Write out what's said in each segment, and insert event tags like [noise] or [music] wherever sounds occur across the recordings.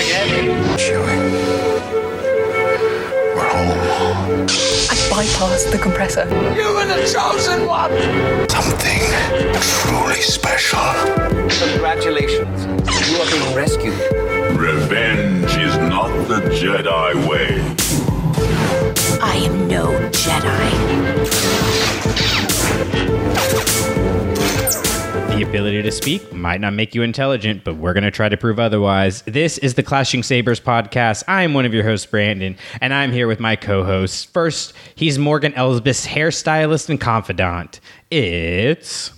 again. Chewie. We're home. I bypassed the compressor. You were the chosen one. Something truly special. Congratulations. You are being rescued. Revenge is not the Jedi way. I am no Jedi. The ability to speak might not make you intelligent, but we're going to try to prove otherwise. This is the Clashing Sabers podcast. I am one of your hosts, Brandon, and I'm here with my co hosts. First, he's Morgan Elsbeth's hairstylist and confidant. It's.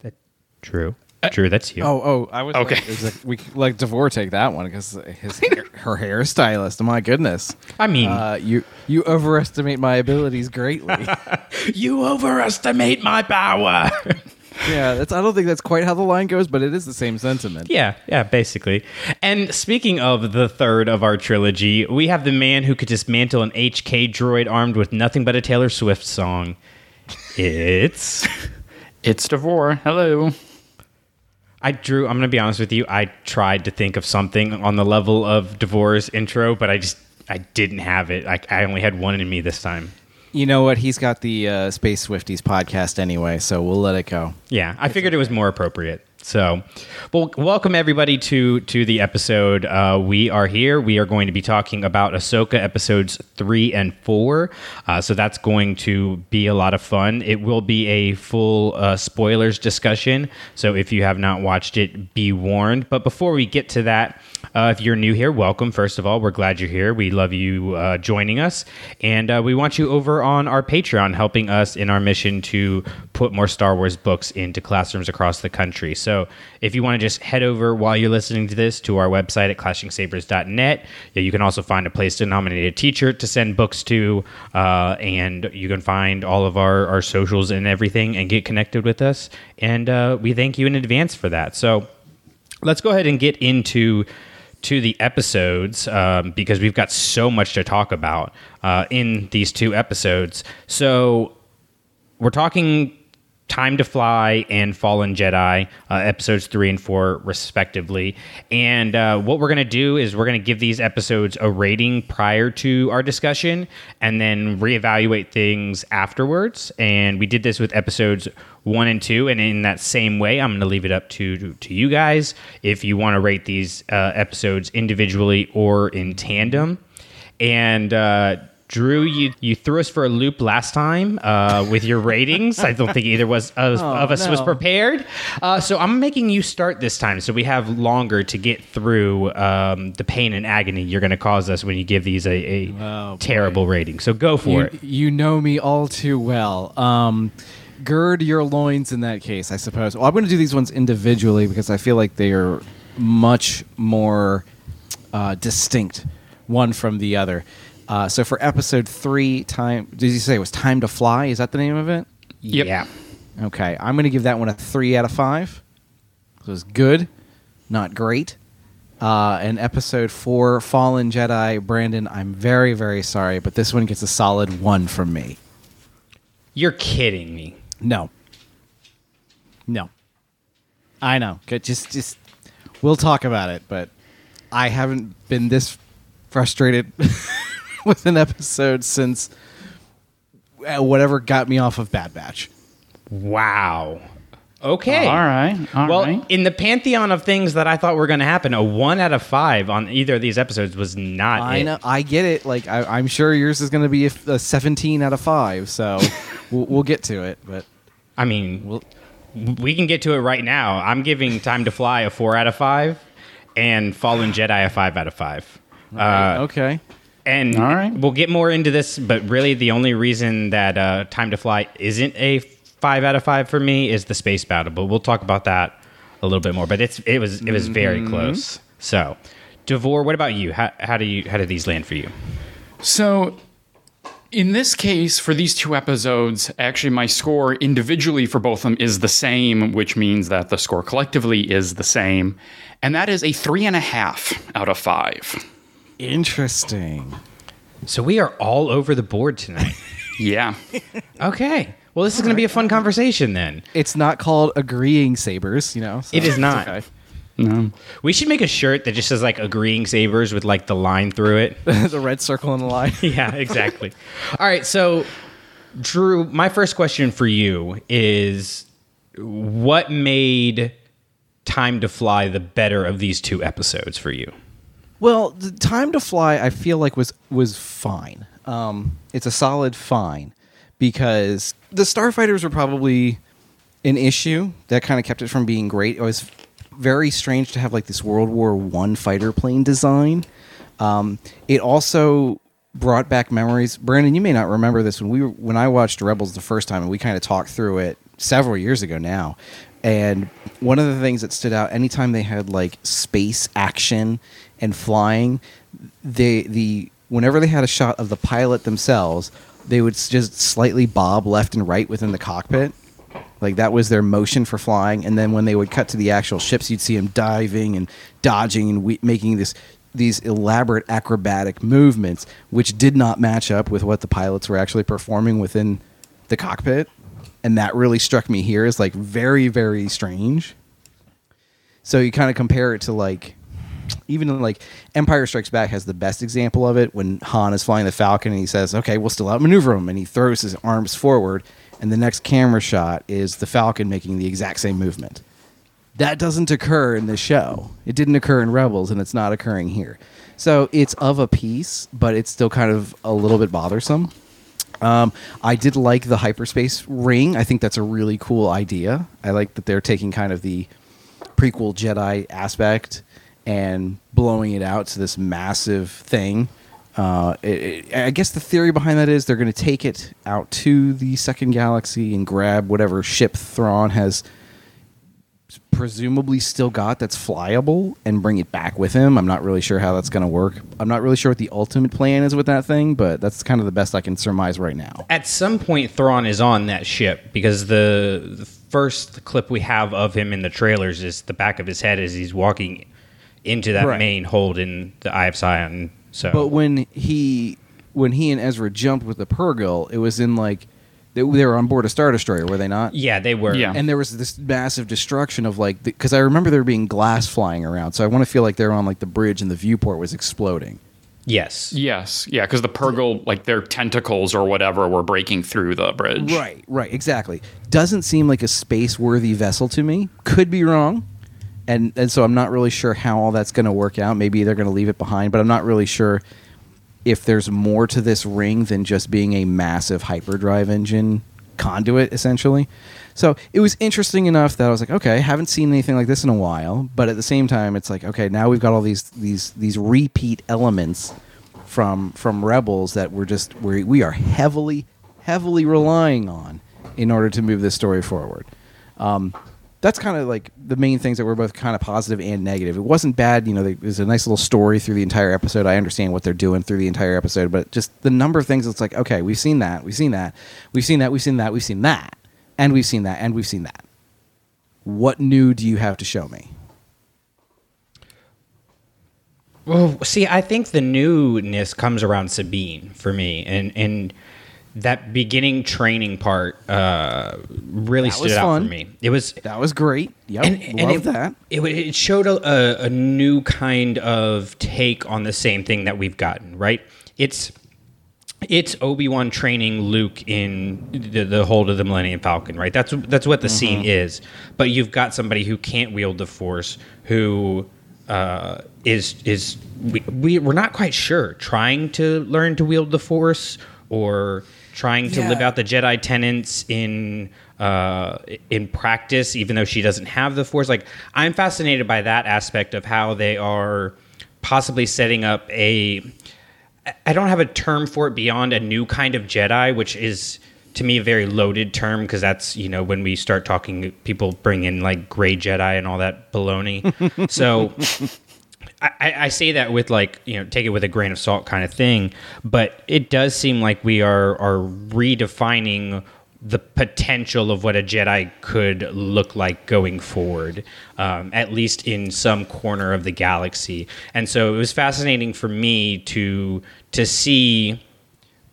That, Drew. Drew, that's you. Oh, oh, I was Okay. Like, it was like, we could let Davor take that one because his hair, her hairstylist. My goodness, I mean, uh, you you overestimate my abilities greatly. [laughs] you overestimate my power. yeah, that's. I don't think that's quite how the line goes, but it is the same sentiment. Yeah, yeah, basically. And speaking of the third of our trilogy, we have the man who could dismantle an HK droid armed with nothing but a Taylor Swift song. It's. It's Davor. Hello. I drew, I'm going to be honest with you. I tried to think of something on the level of Davor's intro, but I just, I didn't have it. I, I only had one in me this time. You know what? He's got the uh, Space Swifties podcast anyway, so we'll let it go. Yeah, I figured it was more appropriate. So, well, welcome everybody to to the episode. Uh, we are here. We are going to be talking about Ahsoka episodes three and four. Uh, so that's going to be a lot of fun. It will be a full uh, spoilers discussion. So if you have not watched it, be warned. But before we get to that, uh, if you're new here, welcome. First of all, we're glad you're here. We love you uh, joining us, and uh, we want you over on our Patreon, helping us in our mission to put more Star Wars books into classrooms across the country. So, if you want to just head over while you're listening to this to our website at clashingsabers.net, you can also find a place to nominate a teacher to send books to, uh, and you can find all of our, our socials and everything and get connected with us. And uh, we thank you in advance for that. So, let's go ahead and get into to the episodes um, because we've got so much to talk about uh, in these two episodes. So we're talking Time to Fly and Fallen Jedi, uh, episodes three and four, respectively. And uh, what we're going to do is we're going to give these episodes a rating prior to our discussion and then reevaluate things afterwards. And we did this with episodes one and two. And in that same way, I'm going to leave it up to, to, to you guys if you want to rate these uh, episodes individually or in tandem. And, uh, Drew, you, you threw us for a loop last time uh, with your ratings. I don't think either was of, [laughs] of us was prepared. Uh, so I'm making you start this time, so we have longer to get through um, the pain and agony you're going to cause us when you give these a, a Oh, terrible rating. So go for You, it. you know me all too well. Um, gird your loins in that case, I suppose. Well, I'm going to do these ones individually because I feel like they are much more uh, distinct one from the other. Uh, so for episode three, time did you say it was time to fly? Is that the name of it? Yep. Yeah. Okay, I'm going to give that one a three out of five. It was good, not great. Uh, and episode four, Fallen Jedi, Brandon, I'm very, very sorry, but this one gets a solid one from me. You're kidding me. No. No. I know. Good, Just, just, we'll talk about it, but I haven't been this frustrated [laughs] [laughs] with an episode since uh, whatever got me off of Bad Batch. Wow. Okay. All right. All well, right. in the pantheon of things that I thought were going to happen, a one out of five on either of these episodes was not. I it. know. I get it. Like I, I'm sure yours is going to be a, a 17 out of five. So [laughs] we'll, we'll get to it. But I mean, we'll, we can get to it right now. I'm giving Time to Fly a four out of five, and Fallen Jedi a five out of five. Uh, okay. And All right. we'll get more into this, but really the only reason that uh, Time to Fly isn't a five out of five for me is the space battle. But we'll talk about that a little bit more. But it's it was it was very close. So, Davor, what about you? How, how do you how do these land for you? So, in this case, for these two episodes, actually, my score individually for both of them is the same, which means that the score collectively is the same. And that is a three and a half out of five. Interesting. So we are all over the board tonight. [laughs] Yeah. [laughs] okay. Well, this is going to be a fun conversation then. It's not called agreeing sabers, you know. so It is it's not. okay. No. We should make a shirt that just says like agreeing sabers with like the line through it. [laughs] the red circle in the line. yeah, exactly. All right, so Drew, my first question for you is what made Time to Fly the better of these two episodes for you? Well, the time to fly, I feel like was was fine. Um, it's a solid fine because the starfighters were probably an issue that kind of kept it from being great. It was very strange to have like this World War One fighter plane design. Um, it also brought back memories. Brandon, you may not remember this when we were, when I watched Rebels the first time, and we kind of talked through it several years ago now. And one of the things that stood out anytime they had like space action and flying, they the whenever they had a shot of the pilot themselves, they would just slightly bob left and right within the cockpit. Like that was their motion for flying, and then when they would cut to the actual ships, you'd see them diving and dodging and we- making this these elaborate acrobatic movements, which did not match up with what the pilots were actually performing within the cockpit, and that really struck me here as like very very strange. So you kind of compare it to like even like Empire Strikes Back has the best example of it when Han is flying the Falcon and he says, "Okay, we'll still outmaneuver him," and he throws his arms forward, and the next camera shot is the Falcon making the exact same movement. That doesn't occur in this show. It didn't occur in Rebels, and it's not occurring here. So it's of a piece, but it's still kind of a little bit bothersome. Um, I did like the hyperspace ring. I think that's a really cool idea. I like that they're taking kind of the prequel Jedi aspect and blowing it out to this massive thing. Uh, it, it, I guess the theory behind that is they're going to take it out to the second galaxy and grab whatever ship Thrawn has presumably still got that's flyable and bring it back with him. I'm not really sure how that's going to work. I'm not really sure what the ultimate plan is with that thing, but that's kind of the best I can surmise right now. At some point, Thrawn is on that ship because the, the first clip we have of him in the trailers is the back of his head as he's walking into that Right. main hold in the Eye of Sion. So, But when he when he and Ezra jumped with the Purrgil, it was in like they, they were on board a star destroyer, were they not? yeah, they were. Yeah. And there was this massive destruction of like because I remember there being glass flying around, so I want to feel like they were on like the bridge and the viewport was exploding. Yes. Yes, yeah, because the Purrgil, like their tentacles or whatever, were breaking through the bridge. Right, right, exactly. Doesn't seem like a space worthy vessel to me. Could be wrong. And and so I'm not really sure how all that's going to work out. Maybe they're going to leave it behind, but I'm not really sure if there's more to this ring than just being a massive hyperdrive engine conduit essentially. So it was interesting enough that I was like, okay, haven't seen anything like this in a while, but at the same time it's like, okay, now we've got all these these these repeat elements from from Rebels that we're just we we are heavily heavily relying on in order to move this story forward. Um, that's kind of like the main things that were both kind of positive and negative. It wasn't bad, you know. There was a nice little story through the entire episode. I understand what they're doing through the entire episode, but just the number of things. It's like, okay, we've seen that, we've seen that, we've seen that, we've seen that, we've seen that, and we've seen that, and we've seen that. What new do you have to show me? Well, see, I think the newness comes around Sabine for me, and and that beginning training part uh, really That stood out fun. for me. It was That was great. Yep, and, and love it, that. It, it showed a, a, new kind of take on the same thing that we've gotten. Right? It's it's Obi Wan training Luke in the, the hold of the Millennium Falcon. Right? That's that's what the scene is. But you've got somebody who can't wield the Force, who uh, is is we, we we're not quite sure trying to learn to wield the Force or trying to live out the Jedi tenets in uh, in practice, even though she doesn't have the Force. Like I'm fascinated by that aspect of how they are possibly setting up a. I don't have a term for it beyond a new kind of Jedi, which is to me a very loaded term because that's you know when we start talking, people bring in like gray Jedi and all that baloney. [laughs] so I, I say that with like you know take it with a grain of salt kind of thing, but it does seem like we are are redefining the potential of what a Jedi could look like going forward, um, at least in some corner of the galaxy. And so it was fascinating for me to to see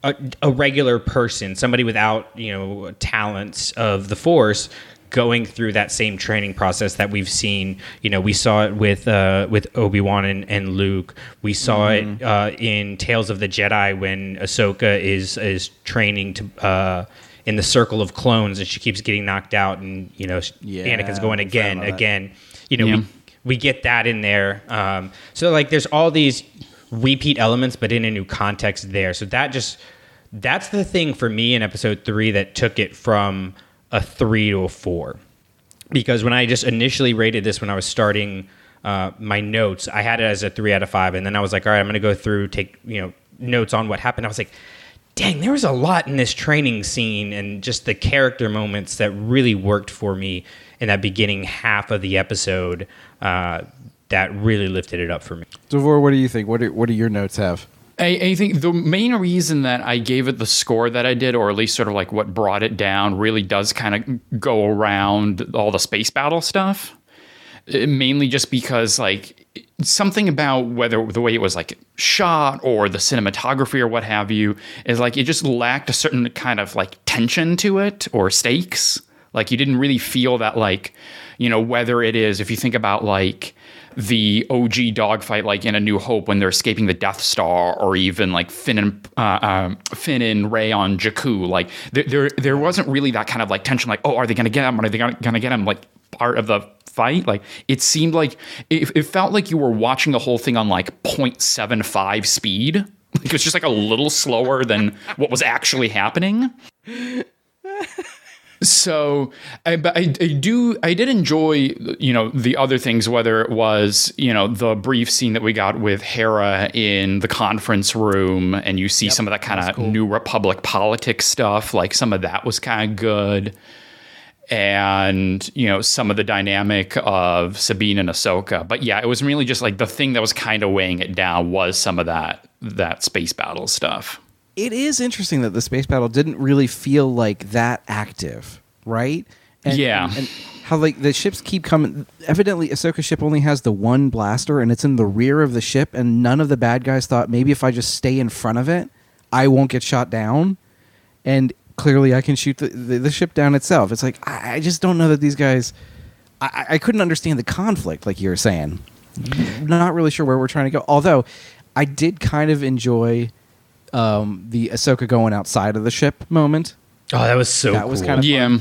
a, a regular person, somebody without you know talents of the Force, going through that same training process that we've seen. You know, we saw it with uh, with Obi Wan and, and Luke. We saw it uh, in Tales of the Jedi when Ahsoka is is training to. Uh, in the circle of clones, and she keeps getting knocked out, and you know, Yeah, Anakin's going again, again. You know, Yeah. we, we get that in there. Um, so like, there's all these repeat elements, but in a new context there. So that just that's the thing for me in episode three that took it from a three to a four. Because when I just initially rated this when I was starting uh, my notes, I had it as a three out of five, and then I was like, all right, I'm going to go through, take you know notes on what happened. I was like, dang, there was a lot in this training scene and just the character moments that really worked for me in that beginning half of the episode. Uh, that really lifted it up for me. Davor, what do you think? What do, what do your notes have? I, I think the main reason that I gave it the score that I did, or at least sort of like what brought it down, really does kind of go around all the space battle stuff. Uh, Mainly just because, like, something about whether the way it was like shot or the cinematography or what have you is like it just lacked a certain kind of like tension to it or stakes. Like, you didn't really feel that, like, you know, whether it is, if you think about like, the OG dogfight, like in A New Hope, when they're escaping the Death Star, or even like Finn and uh, um, Finn and Rey on Jakku, like there, there, there wasn't really that kind of like tension, like oh, are they gonna get him? Are they gonna, gonna get him? Like part of the fight, like it seemed like it, it felt like you were watching the whole thing on like 0.75 speed. Like it was just like a little slower than what was actually happening. [laughs] So, I, but I, I do, I did enjoy, you know, the other things, whether it was, you know, the brief scene that we got with Hera in the conference room, and you see some of that kind of New Republic politics stuff. Like some of that was kind of good, and you know, some of the dynamic of Sabine and Ahsoka. But yeah, it was really just like the thing that was kind of weighing it down was some of that that space battle stuff. It is interesting that the space battle didn't really feel like that active, right? And, Yeah. And how like the ships keep coming. Evidently, Ahsoka's ship only has the one blaster, and it's in the rear of the ship. And none of the bad guys thought maybe if I just stay in front of it, I won't get shot down. And clearly, I can shoot the, the, the ship down itself. It's like I, I just don't know that these guys. I, I couldn't understand the conflict, like you were saying. Not really sure where we're trying to go. Although, I did kind of enjoy um, the Ahsoka going outside of the ship moment. Oh, that was so That was kind of Yeah.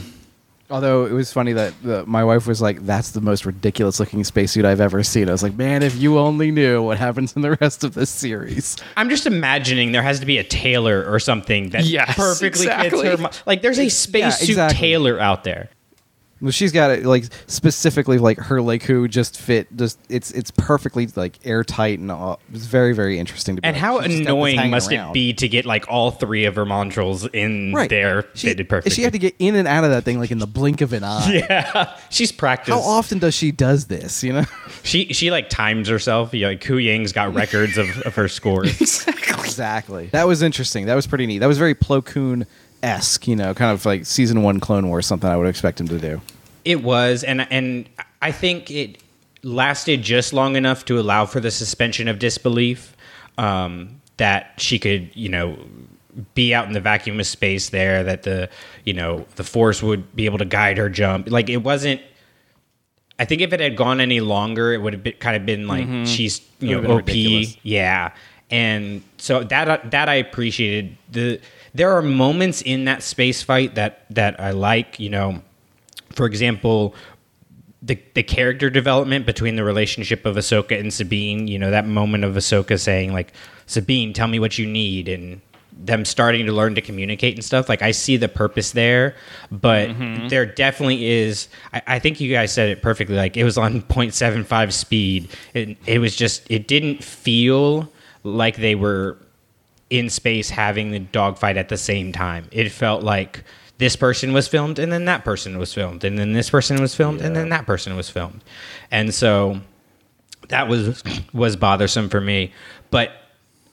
Although it was funny that the, my wife was like, "That's the most ridiculous looking spacesuit I've ever seen." I was like, "Man, if you only knew what happens in the rest of this series." I'm just imagining there has to be a tailor or something that Yes, perfectly exactly. fits her. Like there's a spacesuit exactly. tailor out there. Well, she's got it like specifically like her like who just fit just it's it's perfectly like airtight and all. It's very very interesting to. Be And like, how she just got this annoying must around. it be to get like all three of her montrals in Right. there She- fitted perfectly? She had to get in and out of that thing like in the blink of an [laughs] eye. yeah, she's practiced. How often does she does this? You know. She she like times herself. Yeah, like Huyang's got records of, of her [laughs] scores. Exactly. That was interesting. That was pretty neat. That was very Plo Koon esque, you know, kind of like season one Clone Wars, something I would expect him to do. It was, and and I think it lasted just long enough to allow for the suspension of disbelief um, that she could, you know, be out in the vacuum of space there. That the, you know, the force would be able to guide her jump. Like it wasn't. I think if it had gone any longer, it would have been, kind of been like she's you know OP, ridiculous. yeah. And so that that I appreciated. The there are moments in that space fight that that I like. You know, for example, the the character development between the relationship of Ahsoka and Sabine. You know, that moment of Ahsoka saying like, "Sabine, tell me what you need," and them starting to learn to communicate and stuff. Like, I see the purpose there, but mm-hmm. there definitely is. I, I think you guys said it perfectly. Like, it was on [laughs] 0.75 speed. It, it was just. It didn't feel like they were in space having the dogfight at the same time. It felt like this person was filmed and then that person was filmed and then this person was filmed and then that person was filmed. And so that was was bothersome for me. But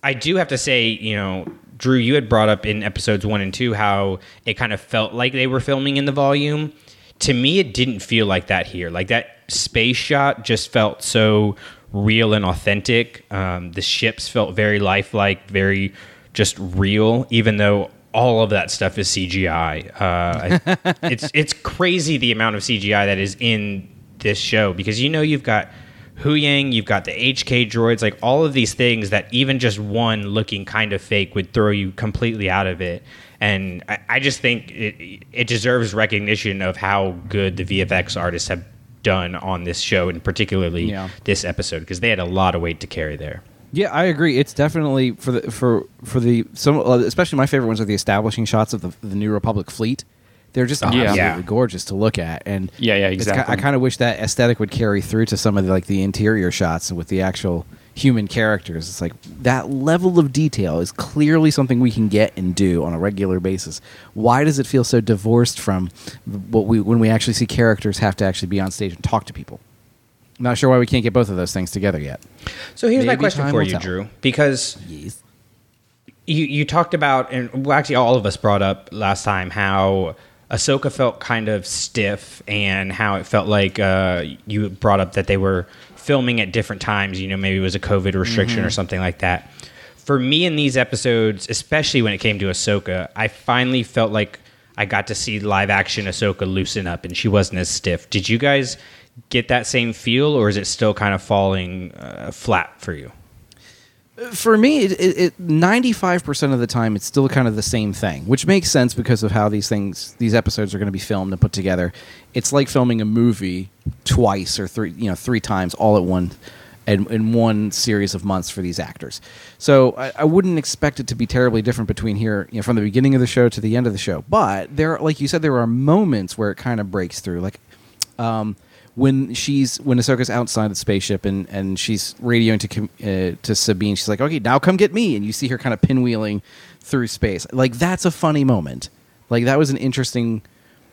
I do have to say, you know, Drew, you had brought up in episodes 1 and 2 how it kind of felt like they were filming in the volume. To me it didn't feel like that here. Like that space shot just felt so real and authentic. Um, the ships felt very lifelike, very just real, even though all of that stuff is CGI. Uh, I- [laughs] it's it's crazy the amount of CGI that is in this show because you know you've got Huyang, you've got the HK droids, like all of these things that even just one looking kind of fake would throw you completely out of it. And I, I just think it, it deserves recognition of how good the VFX artists have done on this show, and particularly Yeah. this episode, because they had a lot of weight to carry there. Yeah, I agree. It's definitely for the for for the some uh, especially my favorite ones are the establishing shots of the, the New Republic fleet. They're just absolutely Yeah. gorgeous to look at, and Yeah, yeah, it's exactly. I kind of wish that aesthetic would carry through to some of the like the interior shots with the actual human characters. It's like that level of detail is clearly something we can get and do on a regular basis. Why does it feel so divorced from what we when we actually see characters have to actually be on stage and talk to people? I'm not sure why we can't get both of those things together yet. So here's my question for you, tell. Drew, because Yes. you you talked about, and well, actually, all of us brought up last time how Ahsoka felt kind of stiff, and how it felt like uh, you brought up that they were filming at different times. You know, maybe it was a COVID restriction or something like that. For me, in these episodes, especially when it came to Ahsoka, I finally felt like I got to see live action Ahsoka loosen up, and she wasn't as stiff. Did you guys get that same feel, or is it still kind of falling uh, flat for you? For me, it, it, it 95% of the time, it's still kind of the same thing, which makes sense because of how these things, these episodes are going to be filmed and put together. It's like filming a movie twice or three, you know, three times all at once in, in one series of months for these actors. So I, I wouldn't expect it to be terribly different between here, you know, from the beginning of the show to the end of the show. But there, like you said, there are moments where it kind of breaks through. Like, um, when she's when Ahsoka's outside the spaceship and, and she's radioing to uh, to Sabine, she's like, "Okay, now come get me," and you see her kind of pinwheeling through space. Like that's a funny moment. Like that was an interesting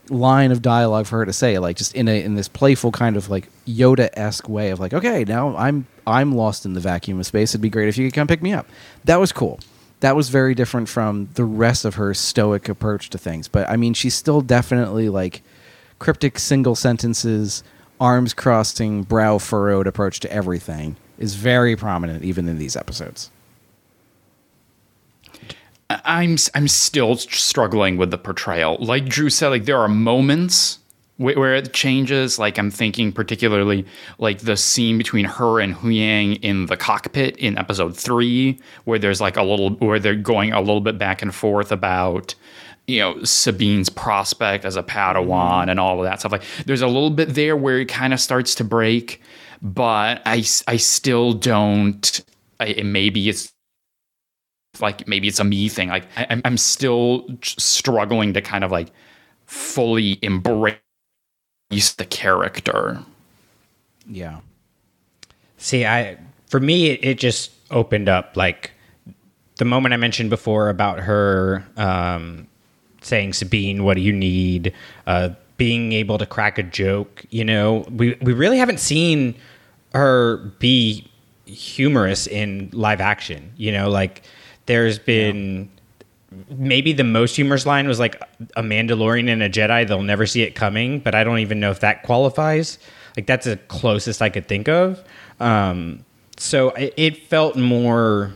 line of dialogue for her to say, like just in a in this playful kind of like Yoda esque way of like, "Okay, now I'm I'm lost in the vacuum of space. It'd be great if you could come pick me up." That was cool. That was very different from the rest of her stoic approach to things. But I mean, she's still definitely like cryptic single sentences, arms crossing, brow furrowed approach to everything is very prominent even in these episodes. I'm I'm still struggling with the portrayal. Like Drew said, like there are moments where, where it changes. Like I'm thinking particularly like the scene between her and Huyang in the cockpit in episode three, where there's like a little where they're going a little bit back and forth about you know Sabine's prospect as a Padawan and all of that stuff. Like there's a little bit there where it kind of starts to break, but I I still don't. I, maybe it's like maybe it's a me thing. Like I, I'm still struggling to kind of like fully embrace the character. Yeah. See, I for me, it, it just opened up like the moment I mentioned before about her um, saying, "Sabine, what do you need?" Uh, being able to crack a joke. You know, we we really haven't seen her be humorous in live action. You know, like there's been. Maybe the most humorous line was like a Mandalorian and a Jedi. They'll never see it coming, but I don't even know if that qualifies. Like that's the closest I could think of. Um, so it, it felt more.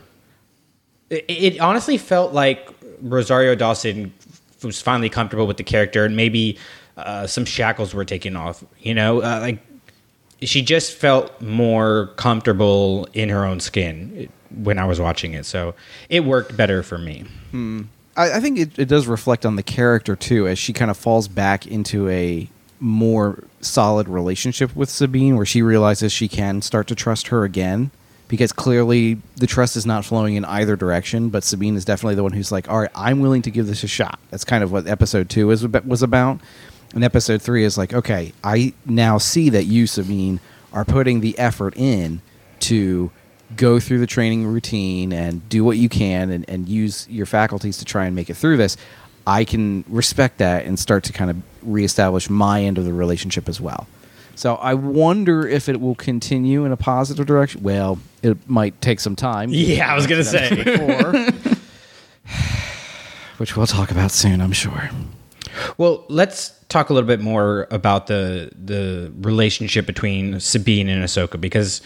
It, it honestly felt like Rosario Dawson was finally comfortable with the character, and maybe uh, some shackles were taken off. You know, uh, like she just felt more comfortable in her own skin when I was watching it. So it worked better for me. I, I think it, it does reflect on the character too, as she kind of falls back into a more solid relationship with Sabine, where she realizes she can start to trust her again. Because clearly the trust is not flowing in either direction, but Sabine is definitely the one who's like, "All right, I'm willing to give this a shot." That's kind of what episode two is was about, and episode three is like, "Okay, I now see that you, Sabine, are putting the effort in to go through the training routine and do what you can and, and use your faculties to try and make it through this, I can respect that and start to kind of reestablish my end of the relationship as well. So I wonder if it will continue in a positive direction. Well, it might take some time. Yeah, I was gonna say. Before, which we'll talk about soon, I'm sure. Well, let's talk a little bit more about the the relationship between Sabine and Ahsoka because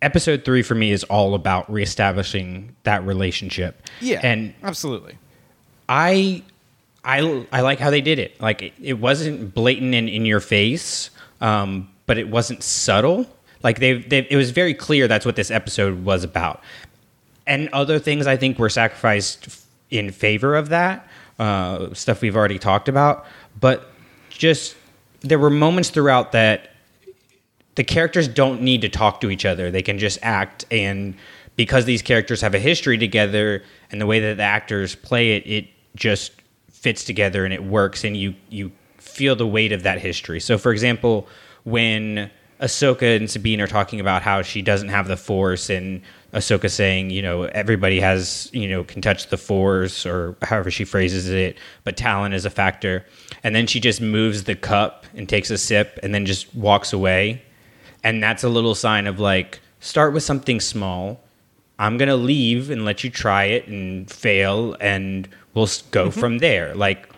episode three for me is all about reestablishing that relationship. Yeah, and absolutely. I I I like how they did it. Like it, it wasn't blatant and in your face, um, but it wasn't subtle. Like they they it was very clear that's what this episode was about. And other things I think were sacrificed in favor of that uh, stuff we've already talked about. But just there were moments throughout that the characters don't need to talk to each other. They can just act and because these characters have a history together and the way that the actors play it, it just fits together and it works and you you feel the weight of that history. So for example, when Ahsoka and Sabine are talking about how she doesn't have the force and Ahsoka saying, you know, everybody has, you know, can touch the force or however she phrases it, but talent is a factor. And then she just moves the cup and takes a sip and then just walks away. And that's a little sign of like, start with something small. I'm going to leave and let you try it and fail and we'll go mm-hmm. from there. Like,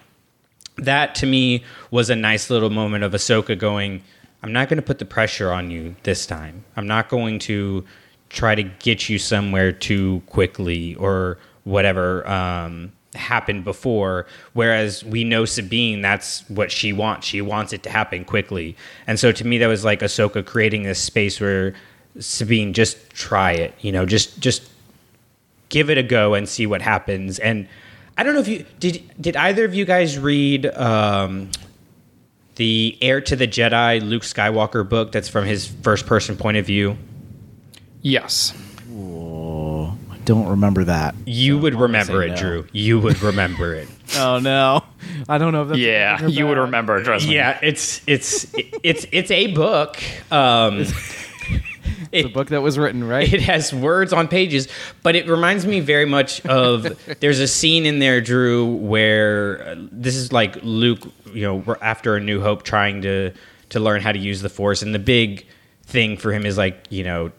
that to me was a nice little moment of Ahsoka going, I'm not going to put the pressure on you this time. I'm not going to try to get you somewhere too quickly or whatever um, happened before. Whereas we know Sabine, that's what she wants. She wants it to happen quickly. And so to me, that was like Ahsoka creating this space where Sabine, just try it, you know, just, just give it a go and see what happens. And I don't know if you did. Did either of you guys read um, the Heir to the Jedi Luke Skywalker book? That's from his first person point of view. Yes. I don't remember that. You would remember it, no. Drew. You would remember it. [laughs] Oh no, I don't know if that's Yeah, good or you would remember. Trust me. yeah, it's it's it's it's a book. Um, [laughs] the book that was written, right? it has words on pages, but it reminds me very much of. [laughs] there's a scene in there, Drew, where uh, this is like Luke, you know, after A New Hope, trying to to learn how to use the Force, and the big thing for him is like you know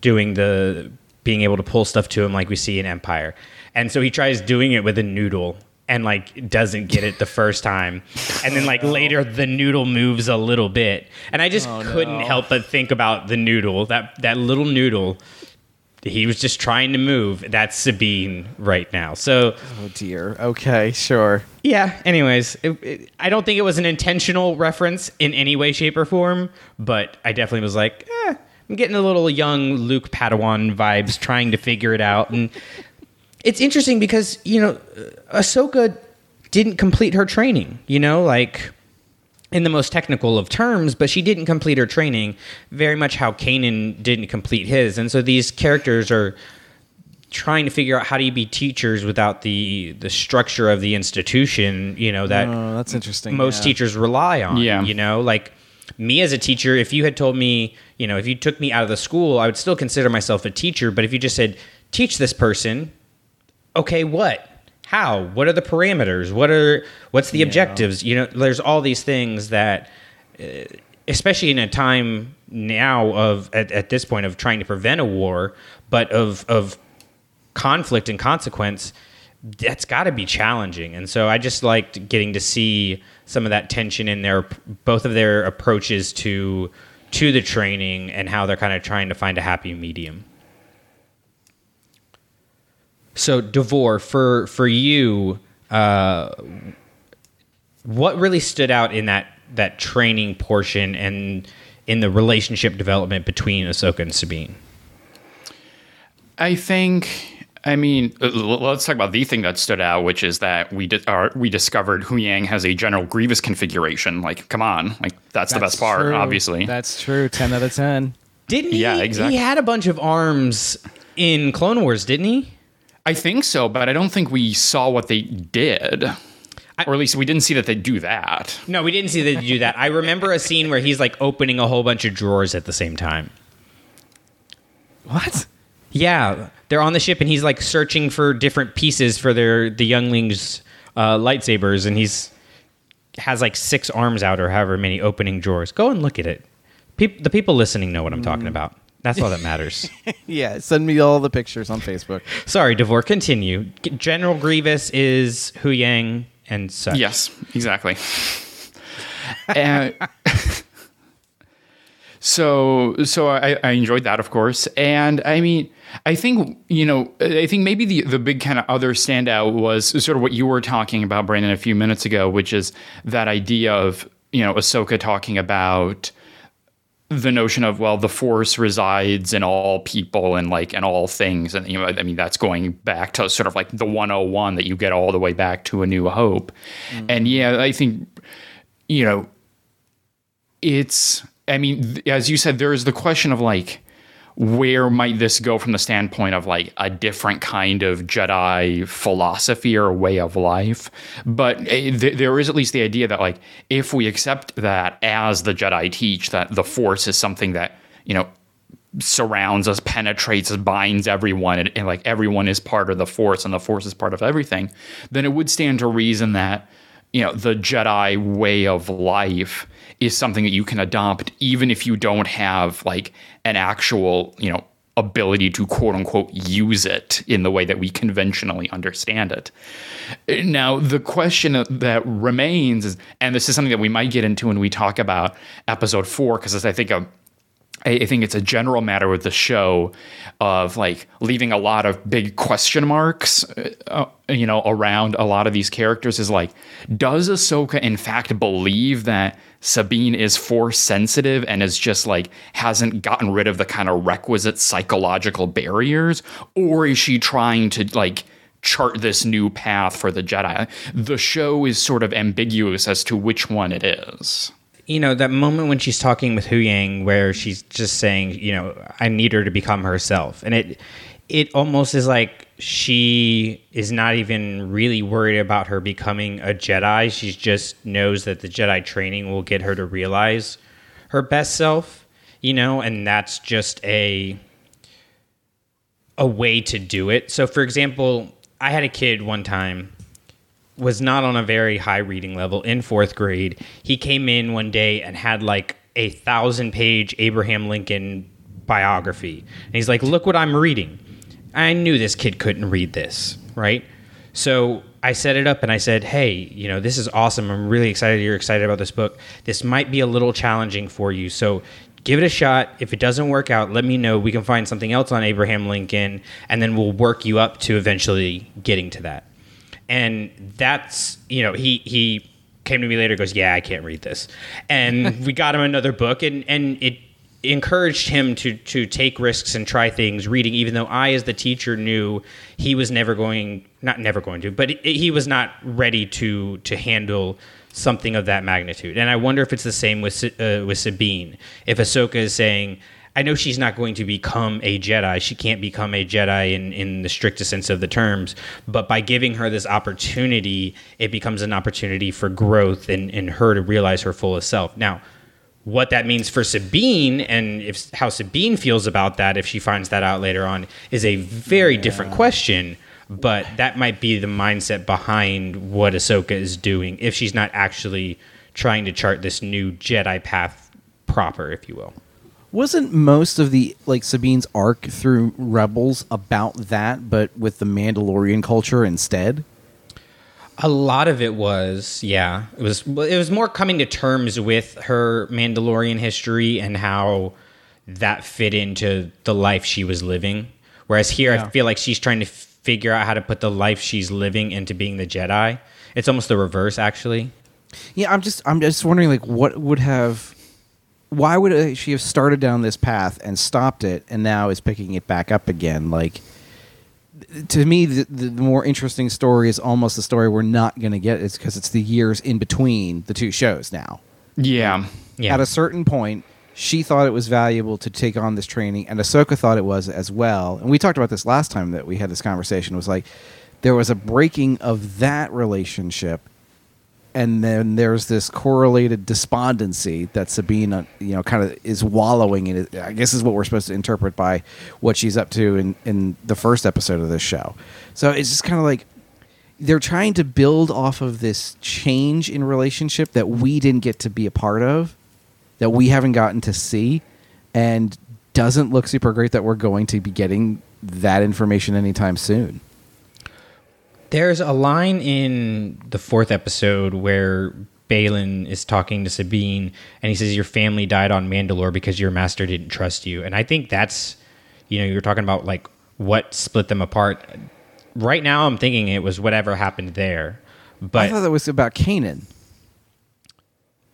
doing the being able to pull stuff to him like we see in Empire, and so he tries doing it with a noodle. And like doesn't get it the first time, and then like later the noodle moves a little bit, and I just couldn't no. help but think about the noodle that that little noodle he was just trying to move. That's Sabine right now. So Oh dear. Okay, sure. yeah. Anyways, it, it, I don't think it was an intentional reference in any way, shape, or form, but I definitely was like, eh, I'm getting a little young Luke Padawan vibes, trying to figure it out. And it's interesting because you know, Ahsoka didn't complete her training. You know, like in the most technical of terms, but she didn't complete her training. Very much how Kanan didn't complete his, and so these characters are trying to figure out how do you be teachers without the the structure of the institution. You know that Oh, that's interesting. most yeah. teachers rely on. Yeah. You know, like me as a teacher, if you had told me, you know, if you took me out of the school, I would still consider myself a teacher. But if you just said, teach this person, okay, what? How? What are the parameters? What are what's the objectives? You know, there's all these things that uh, especially in a time now of at, at this point of trying to prevent a war, but of of conflict and consequence, that's got to be challenging. And so I just liked getting to see some of that tension in their both of their approaches to to the training and how they're kind of trying to find a happy medium. So Davor, for for you, uh, what really stood out in that that training portion and in the relationship development between Ahsoka and Sabine? I think. I mean, uh, let's talk about the thing that stood out, which is that we di- are, we discovered Huyang has a General Grievous configuration. Like, come on, like that's, the That's best part, obviously. That's true. Ten out of ten. Didn't he? Yeah, exactly. He had a bunch of arms in Clone Wars, didn't he? I think so, but I don't think we saw what they did, or at least we didn't see that they do that. No, we didn't see that they do that. I remember a scene where he's like opening a whole bunch of drawers at the same time. What? Yeah, they're on the ship and he's like searching for different pieces for their the younglings' uh, lightsabers, and he's has like six arms out or however many opening drawers. Go and look at it. Peop- the people listening know what I'm talking about. That's all that matters. [laughs] Yeah, send me all the pictures on Facebook. Sorry, Davor. Continue. General Grievous is Huyang and such. Yes, exactly. [laughs] Uh, [laughs] so so I, I enjoyed that, of course, and I mean, I think you know, I think maybe the the big kind of other standout was sort of what you were talking about, Brandon, a few minutes ago, which is that idea of you know Ahsoka talking about the notion of well the force resides in all people and like in all things and you know i mean that's going back to sort of like the 101 that you get all the way back to a new hope mm-hmm. and yeah i think you know it's i mean as you said there is the question of like where might this go from the standpoint of like a different kind of Jedi philosophy or way of life? But eh, th- there is at least the idea that like if we accept that as the Jedi teach that the Force is something that you know surrounds us, penetrates us, binds everyone, and, and like everyone is part of the Force, and the Force is part of everything, then it would stand to reason that you know the Jedi way of life is something that you can adopt even if you don't have like an actual, you know, ability to quote unquote use it in the way that we conventionally understand it. Now, the question that remains is, and this is something that we might get into when we talk about episode four, because I think a I think it's a general matter with the show of like leaving a lot of big question marks, uh, you know, around a lot of these characters. Is like, does Ahsoka in fact believe that Sabine is force sensitive and is just like hasn't gotten rid of the kind of requisite psychological barriers, or is she trying to like chart this new path for the Jedi? The show is sort of ambiguous as to which one it is you know that moment when she's talking with Huyang where she's just saying you know i need her to become herself. And it it almost is like she is not even really worried about her becoming a jedi. She just knows that the jedi training will get her to realize her best self you know and that's just a a way to do it. So for example i had a kid one time was not on a very high reading level in fourth grade. He came in one day and had like a thousand page Abraham Lincoln biography. And he's like, Look what I'm reading. I knew this kid couldn't read this, right? So I set it up and I said, Hey, you know, this is awesome. I'm really excited you're excited about this book. This might be a little challenging for you. So give it a shot. If it doesn't work out, let me know. We can find something else on Abraham Lincoln and then we'll work you up to eventually getting to that and that's you know he he came to me later goes yeah i can't read this. And [laughs] we got him another book and and it encouraged him to to take risks and try things reading even though i as the teacher knew he was never going not never going to but he was not ready to to handle something of that magnitude. And i wonder if it's the same with uh, with sabine. If ahsoka is saying I know she's not going to become a Jedi. She can't become a Jedi in, in the strictest sense of the terms. But by giving her this opportunity, it becomes an opportunity for growth and, and her to realize her fullest self. Now, what that means for Sabine and if how Sabine feels about that if she finds that out later on is a very yeah. different question. But that might be the mindset behind what Ahsoka is doing if she's not actually trying to chart this new Jedi path proper, if you will. Wasn't most of the like Sabine's arc through Rebels about that, but with the Mandalorian culture instead? A lot of it was, yeah. It was it was more coming to terms with her Mandalorian history and how that fit into the life she was living. Whereas here, yeah. I feel like she's trying to figure out how to put the life she's living into being the Jedi. It's almost the reverse, actually. Yeah, I'm just I'm just wondering like what would have why would she have started down this path and stopped it and now is picking it back up again? Like to me the, the more interesting story is almost the story we're not going to get. It's because it's the years in between the two shows now. Yeah. Yeah. At a certain point she thought it was valuable to take on this training and ahsoka thought it was as well. And we talked about this last time that we had this conversation it was like there was a breaking of that relationship and then there's this correlated despondency that Sabine, you know, kind of is wallowing in. I guess is what we're supposed to interpret by what she's up to in in the first episode of this show. So it's just kind of like they're trying to build off of this change in relationship that we didn't get to be a part of, that we haven't gotten to see, and doesn't look super great that we're going to be getting that information anytime soon. There's a line in the fourth episode where Baylan is talking to Sabine, and he says, "Your family died on Mandalore because your master didn't trust you." And I think that's, you know, you're talking about like what split them apart. Right now, I'm thinking it was whatever happened there, But I thought that was about Kanan.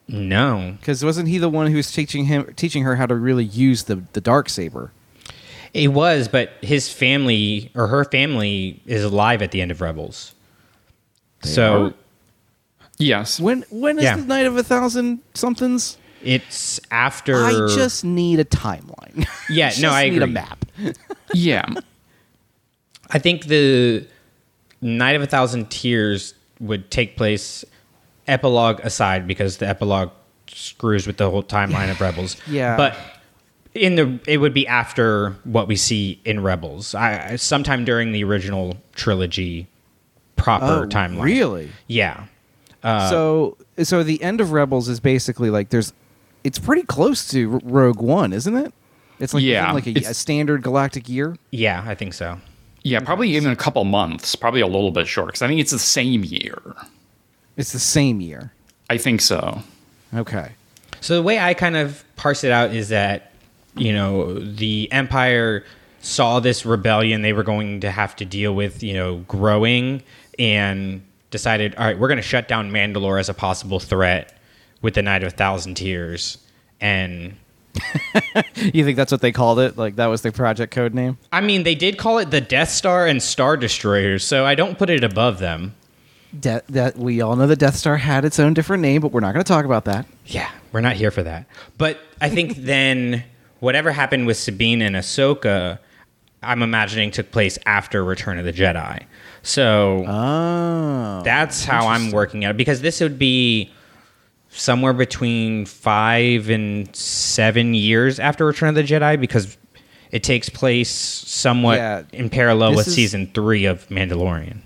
no, Because wasn't he the one who was teaching him, teaching her how to really use the the dark saber? It was. But his family or her family is alive at the end of Rebels, so are? Yes. When when is Yeah. the night of a thousand somethings? it's after. I just need a timeline. [laughs] Yeah, Just no, I need a map. Yeah. I think the Night of a Thousand Tears would take place epilogue aside because the epilogue screws with the whole timeline of [laughs] Rebels. Yeah. But in the it would be after what we see in Rebels. I I- sometime during the original trilogy proper Oh, timeline. Really? Yeah. Uh, so so the end of Rebels is basically like there's it's pretty close to R- Rogue One, isn't it? It's like Yeah, like a, it's- a standard galactic year. Yeah, I think so. Yeah, probably even a couple months, probably a little bit short, because I think it's the same year. It's the same year. I think so. Okay. So the way I kind of parse it out is that, you know, the Empire saw this rebellion they were going to have to deal with, you know, growing and decided, all right, we're going to shut down Mandalore as a possible threat with the Night of a Thousand Tears. And [laughs] You think that's what they called it? Like that was the project code name? I mean, they did call it the Death Star and Star Destroyers, so I don't put it above them. De- that we all know the Death Star had its own different name, but we're not going to talk about that. Yeah, we're not here for that. But I think [laughs] then whatever happened with Sabine and Ahsoka, I'm imagining took place after Return of the Jedi. So Oh. that's how I'm working at it because this would be somewhere between five and seven years after Return of the Jedi because it takes place somewhat Yeah. in parallel with is- season three of Mandalorian.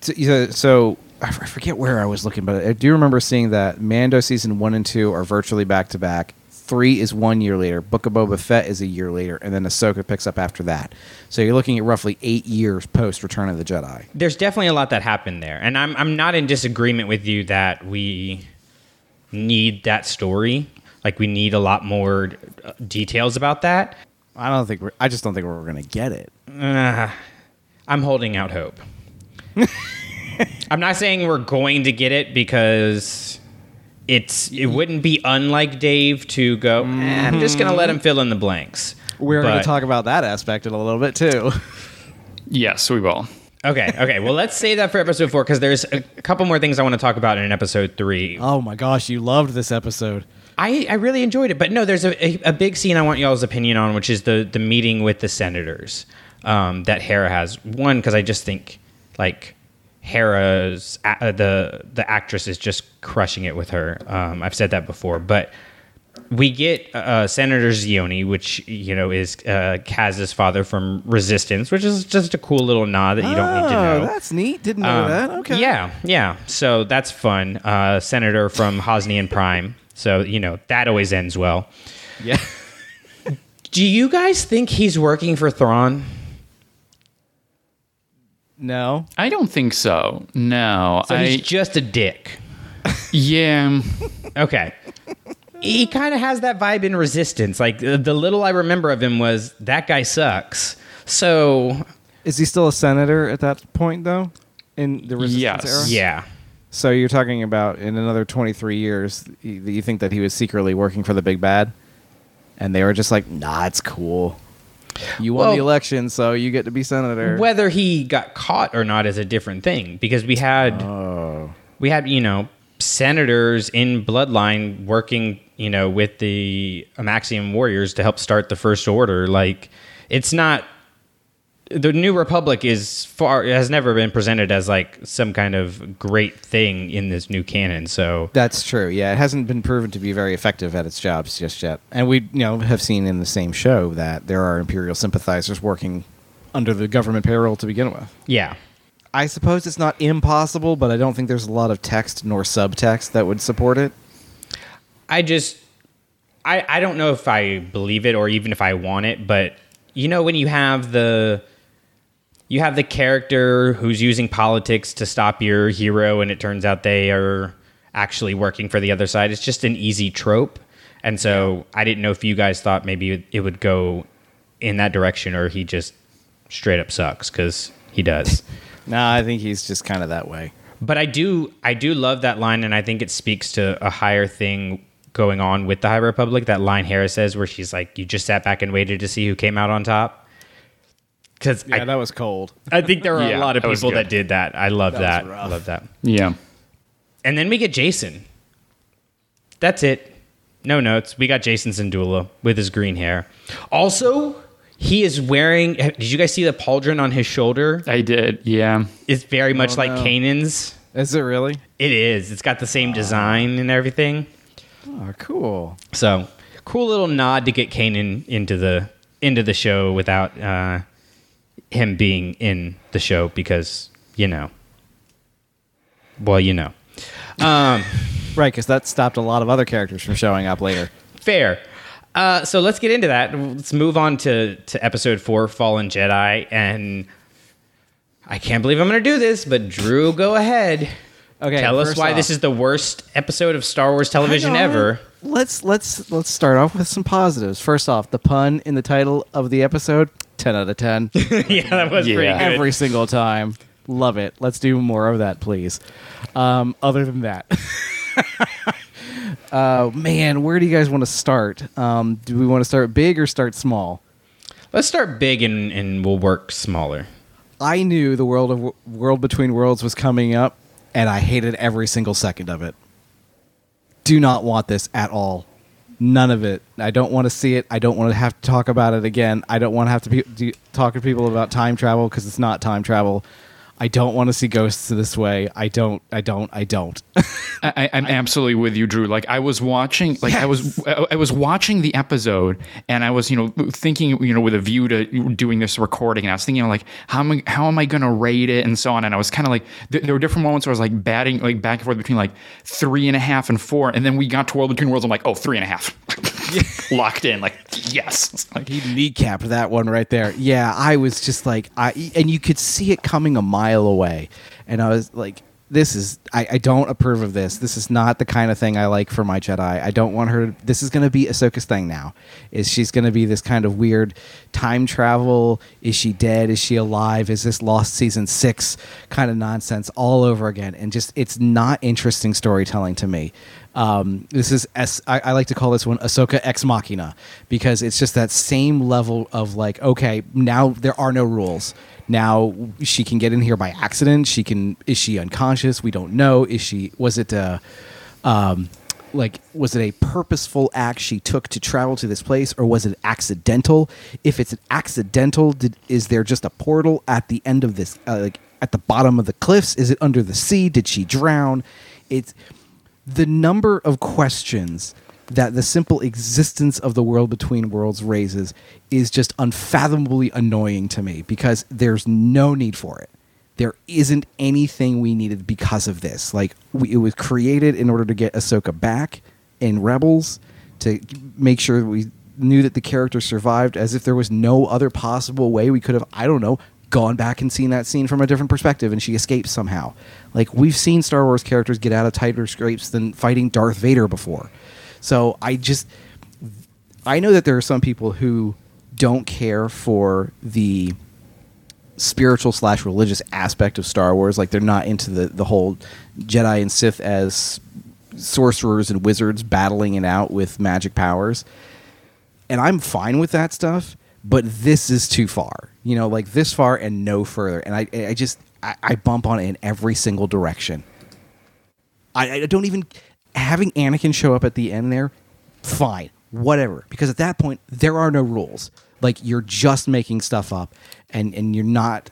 So, so- I forget where I was looking, but I do remember seeing that Mando season one and two are virtually back to back. Three is one year later. Book of Boba Fett is a year later, and then Ahsoka picks up after that. So you're looking at roughly eight years post Return of the Jedi. there's definitely a lot that happened there and i'm i'm not in disagreement with you that we need that story like we need a lot more uh, details about that I don't think we're. I just don't think we're going to get it. uh, i'm holding out hope [laughs] i'm not saying we're going to get it because it's it wouldn't be unlike dave to go eh, i'm just gonna let him fill in the blanks We're going But- to talk about that aspect in a little bit too. Yes, we will. okay okay well let's say that for episode four because there's a couple more things i want to talk about in episode three oh my gosh, you loved this episode. I, I really enjoyed it, but no, there's a, a, a big scene I want y'all's opinion on, which is the the meeting with the senators um, that Hera has. One, because I just think like Hera's uh, the the actress is just crushing it with her. Um, I've said that before, but we get uh, Senator Xiono, which you know is uh, Kaz's father from Resistance, which is just a cool little nod that you don't need to know. Oh, know. That's neat. Didn't know Um, that. Okay. Yeah, yeah. So that's fun. Uh, Senator from Hosnian Prime. So, you know, that always ends well. Yeah. [laughs] Do you guys think he's working for Thrawn? No. I don't think so. No. So I, he's just a dick. yeah. Okay. he kind of has that vibe in Resistance. Like, the the little I remember of him was that guy sucks. So, Is he still a senator at that point though? In the resistance Yes. era? yeah. So you're talking about in another 23 years, you, you think that he was secretly working for the big bad, and they were just like, "Nah, it's cool. You won Well- the election, so you get to be senator." Whether he got caught or not is a different thing because we had oh. we had you know senators in bloodline working you know with the Amaxine warriors to help start the first order like it's not the new republic is far has never been presented as like some kind of great thing in this new canon so That's true. Yeah, it hasn't been proven to be very effective at its jobs just yet. And we, you know, have seen in the same show that there are imperial sympathizers working under the government payroll to begin with. yeah I suppose it's not impossible, but I don't think there's a lot of text nor subtext that would support it. I just I I don't know if I believe it or even if I want it, but you know when you have the you have the character who's using politics to stop your hero and it turns out they are actually working for the other side. It's just an easy trope. And so I didn't know if you guys thought maybe it would go in that direction or he just straight up sucks because he does. [laughs] No, I think he's just kind of that way. But I do I do love that line and I think it speaks to a higher thing going on with the High Republic. That line Hera says where she's like, You just sat back and waited to see who came out on top. Because Yeah, I, that was cold. I think there are Yeah, a lot of that people that did that. I love That that. I love that. Yeah. And then we get Jacen. That's it. No notes. We got Jacen Syndulla with his green hair. Also, he is wearing. Did you guys see the pauldron on his shoulder? I did. Yeah. It's very much like no. Kanan's. Is it really? It is. It's got the same design and everything. Oh, cool. So cool little nod to get Kanan into the into the show without uh, him being in the show because you know. Well, you know. Um, [laughs] Right, because that stopped a lot of other characters from showing up later. Fair. Uh, so let's get into that. Let's move on to, to episode four, Fallen Jedi. And I can't believe I'm going to do this, but Drew, go ahead. Okay, Tell us why off- this is the worst episode of Star Wars television Hang on. ever. Let's let's let's start off with some positives. First off, the pun in the title of the episode, ten out of ten, [laughs] yeah, that was Yeah. pretty good. every single time. Love it. Let's do more of that, please. Um, other than that, uh, [laughs] man, where do you guys want to start? Um, do we want to start big or start small? Let's start big and, and we'll work smaller. I knew the world of World Between Worlds was coming up, and I hated every single second of it. Do not want this at all. None of it. I don't want to see it. I don't want to have to talk about it again. I don't want to have to be, do, talk to people about time travel because it's not time travel. I don't want to see ghosts this way. I don't. I don't. I don't. [laughs] I, I'm absolutely with you, Drew. Like I was watching, like I was, I I was watching the episode, and I was, you know, thinking, you know, with a view to doing this recording, and I was thinking, like, how am I, how am I going to rate it, and so on. And I was kind of like, th- there were different moments where I was like batting, like back and forth between like three and a half and four, and then we got to World Between Worlds. I'm like, oh, three and a half, [laughs] locked in. Like, yes. Like, He kneecapped that one right there. Yeah, I was just like, I and you could see it coming a mile away, and I was like, this is I, I don't approve of this. This is not the kind of thing I like for my Jedi. I don't want her. To, this is going to be Ahsoka's thing now. Is she's going to be this kind of weird time travel? Is she dead? Is she alive? Is this Lost season six kind of nonsense all over again? And just it's not interesting storytelling to me. Um, this is S- I, I like to call this one Ahsoka ex machina because it's just that same level of like, okay, now there are no rules. Now she can get in here by accident. She can. Is she unconscious? We don't know. Is she? Was it a, um, like was it a purposeful act she took to travel to this place, or was it accidental? If it's accidental, did is there just a portal at the end of this, uh, like at the bottom of the cliffs? Is it under the sea? Did she drown? It's the number of questions that the simple existence of the world between worlds raises is just unfathomably annoying to me because there's no need for it. There isn't anything we needed because of this. Like we, it was created in order to get Ahsoka back in Rebels to make sure we knew that the character survived as if there was no other possible way we could have I don't know gone back and seen that scene from a different perspective and she escapes somehow. Like we've seen Star Wars characters get out of tighter scrapes than fighting Darth Vader before. So I just I know that there are some people who don't care for the spiritual slash religious aspect of Star Wars. Like they're not into the the whole Jedi and Sith as sorcerers and wizards battling it out with magic powers. And I'm fine with that stuff, but this is too far. You know, like this far and no further. And I I just I, I bump on it in every single direction. I, I don't even having Anakin show up at the end there, fine, whatever. Because at that point, there are no rules. Like you're just making stuff up, and and you're not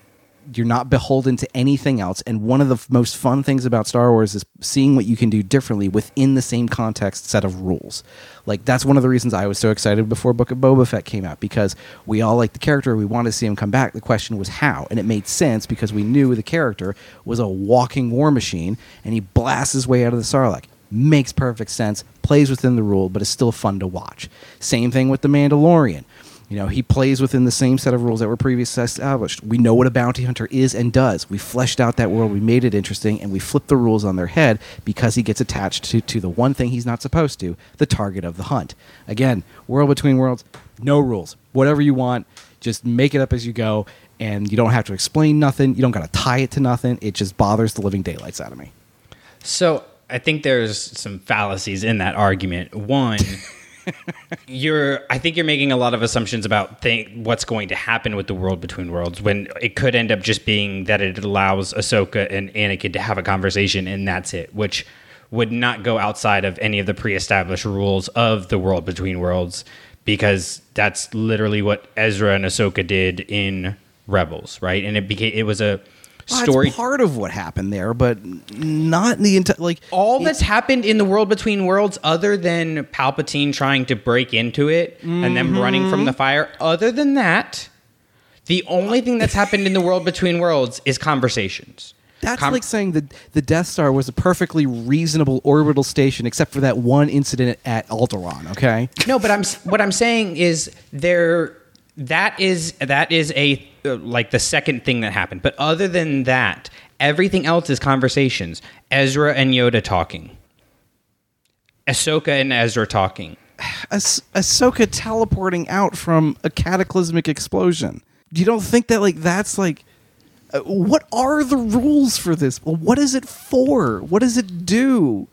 you're not beholden to anything else. And one of the f- most fun things about Star Wars is seeing what you can do differently within the same context set of rules. Like that's one of the reasons I was so excited before Book of Boba Fett came out because we all liked the character, we wanted to see him come back. The question was how, and it made sense because we knew the character was a walking war machine, and he blasts his way out of the Sarlacc. Makes perfect sense, plays within the rule, but is still fun to watch. Same thing with the Mandalorian You know, he plays within the same set of rules that were previously established. We know what a bounty hunter is and does. We fleshed out that world, we made it interesting, and we flipped the rules on their head because he gets attached to, to the one thing he's not supposed to, the target of the hunt. Again, World Between Worlds, no rules. Whatever you want, just make it up as you go, and you don't have to explain nothing. You don't got to tie it to nothing. It just bothers the living daylights out of me. So I think there's some fallacies in that argument. One, [laughs] you're I think you're making a lot of assumptions about what's going to happen with the world between worlds when it could end up just being that it allows Ahsoka and Anakin to have a conversation and that's it, which would not go outside of any of the pre-established rules of the world between worlds because that's literally what Ezra and Ahsoka did in Rebels, right? And it became it was a Well, story That's part of what happened there, but not the entire. Like all that's happened in the world between worlds other than palpatine trying to break into it and them mm-hmm. running from the fire other than that the only thing that's happened in the world between worlds is conversations That's Com- like saying that the Death Star was a perfectly reasonable orbital station, except for that one incident at Alderaan. Okay, no but i'm what i'm saying is there that is that is a uh, like the second thing that happened but other than that everything else is conversations ezra and yoda talking ahsoka and ezra talking Ahs- Ahsoka teleporting out from a cataclysmic explosion. You don't think that like that's like. Uh, what are the rules for this? What is it for? What does it do?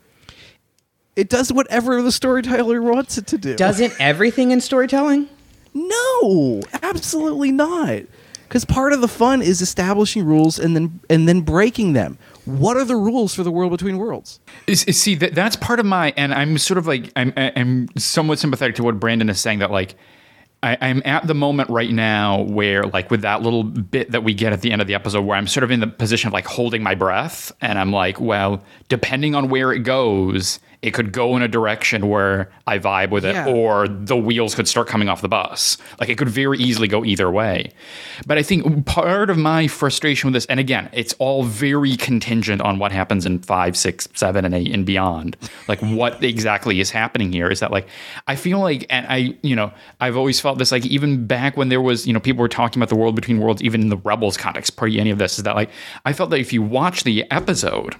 It does whatever the storyteller wants it to do. doesn't everything in storytelling No, absolutely not. Because part of the fun is establishing rules and then and then breaking them. What are the rules for the world between worlds? See that that's part of my and I'm sort of like I'm I'm somewhat sympathetic to what Brandon is saying that like I, I'm at the moment right now where like with that little bit that we get at the end of the episode where I'm sort of in the position of like holding my breath and I'm like well depending on where it goes it could go in a direction where I vibe with it Yeah. or the wheels could start coming off the bus. Like it could very easily go either way. But I think part of my frustration with this and again it's all very contingent on what happens in five six seven and eight and beyond. Like what exactly is happening here is that like I feel like and I you know I've always felt this like even back when there was you know people were talking about the world between worlds even in the rebels context pre any of this is that like I felt that if you watch the episode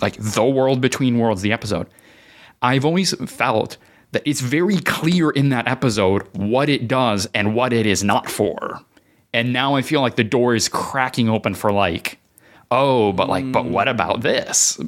like the world between worlds the episode I've always felt that it's very clear in that episode what it does and what it is not for. And now I feel like the door is cracking open for like, oh, but like, but what mm. about this?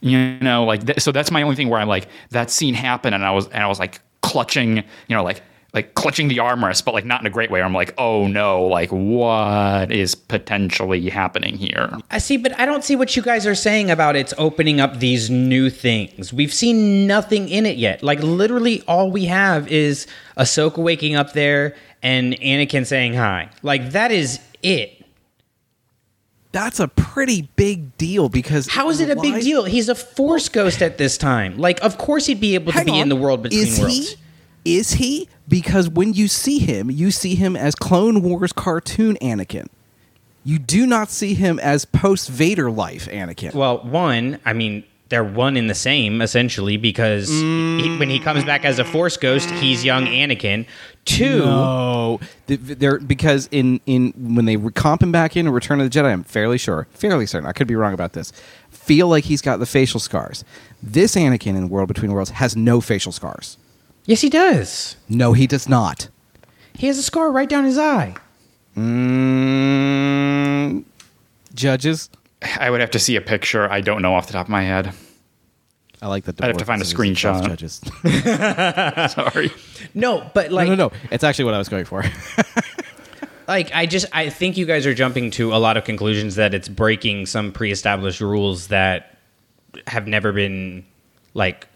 You know, like th- so that's my only thing where I'm like that scene happened and I was and I was like clutching, you know, like like clutching the armrest, but like not in a great way. I'm like, oh no, like what is potentially happening here? I see, but I don't see what you guys are saying about it's opening up these new things. We've seen nothing in it yet. Like literally, all we have is Ahsoka waking up there and Anakin saying hi. Like that is it. That's a pretty big deal because How is it a big deal? He's a Force ghost at this time. Like, of course he'd be able to Hang be on. in the world between is worlds. He? Is he? Because when you see him, you see him as Clone Wars cartoon Anakin. You do not see him as post Vader life Anakin. Well, one, I mean, they're one in the same essentially because he, when he comes back as a Force ghost, he's young Anakin. Two, No, they're because in in when they comp him back in Return of the Jedi, I'm fairly sure, fairly certain. I could be wrong about this. Feel like he's got the facial scars. This Anakin in World Between Worlds has no facial scars. Yes, he does. No, he does not. He has a scar right down his eye. Mm, judges, I would have to see a picture. I don't know off the top of my head. I like that. I'd have to find a screenshot. [laughs] Judges. [laughs] Sorry. No, but like, no, no, no. It's actually what I was going for. [laughs] like I just I think you guys are jumping to a lot of conclusions that it's breaking some pre-established rules that have never been like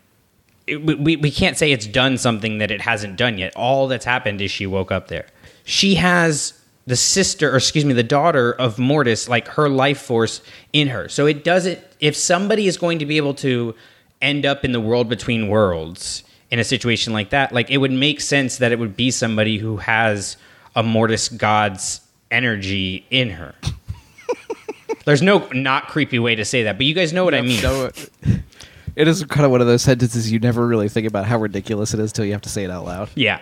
it- we, we can't say it's done something that it hasn't done yet. All that's happened is she woke up there. She has the sister or excuse me the daughter of Mortis like her life force in her. So it doesn't if somebody is going to be able to end up in the world between worlds in a situation like that, like it would make sense that it would be somebody who has a Mortis god's energy in her. [laughs] There's no not creepy way to say that, but you guys know what I mean. So, it is kind of one of those sentences you never really think about how ridiculous it is till you have to say it out loud. Yeah.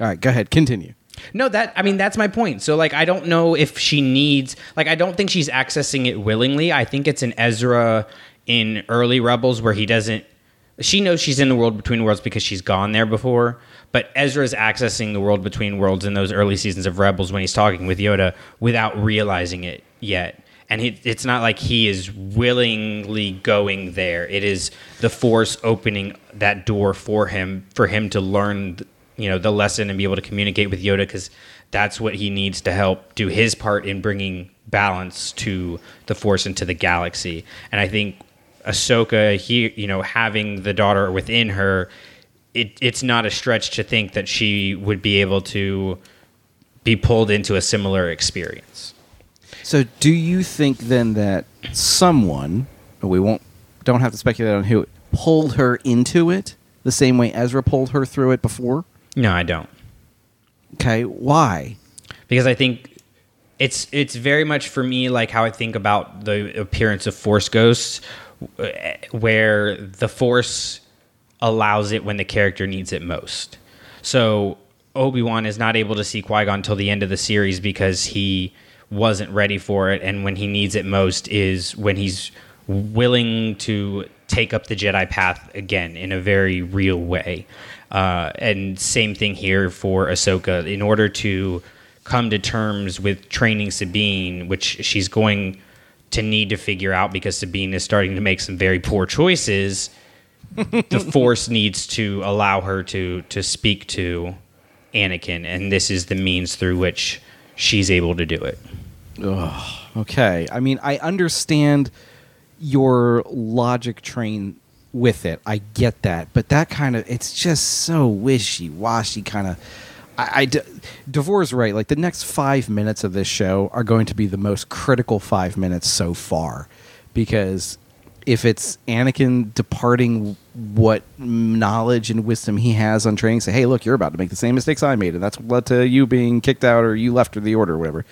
All right, go ahead. Continue. No, that I mean that's my point. So like I don't know if she needs like I don't think she's accessing it willingly. I think it's an Ezra in early Rebels where he doesn't she knows she's in the world between worlds because she's gone there before, but Ezra's accessing the world between worlds in those early seasons of Rebels when he's talking with Yoda without realizing it yet. And he, it's not like he is willingly going there. It is the Force opening that door for him, for him to learn you know the lesson and be able to communicate with Yoda because that's what he needs to help do his part in bringing balance to the Force and to the galaxy. And I think Ahsoka, he you know having the daughter within her, it, it's not a stretch to think that she would be able to be pulled into a similar experience. So, do you think then that someone, we won't, don't have to speculate on who, pulled her into it the same way Ezra pulled her through it before? No, I don't. Okay, why? because I think it's it's very much for me like how I think about the appearance of Force ghosts, where the Force allows it when the character needs it most. So Obi Wan is not able to see Qui Gon until the end of the series because he wasn't ready for it, and when he needs it most is when he's willing to take up the Jedi path again in a very real way. Uh, and same thing here for Ahsoka. In order to come to terms with training Sabine, which she's going to need to figure out because Sabine is starting to make some very poor choices, [laughs] the Force needs to allow her to to speak to Anakin, and this is the means through which she's able to do it. Okay. I mean, I understand your logic train with it. I get that. But that kind of, it's just so wishy washy kind of. I, Davor's right. Like the next five minutes of this show are going to be the most critical five minutes so far, because if it's Anakin departing what knowledge and wisdom he has on training, say, hey, look, you're about to make the same mistakes I made, and that's what led to you being kicked out or you left or the order or whatever.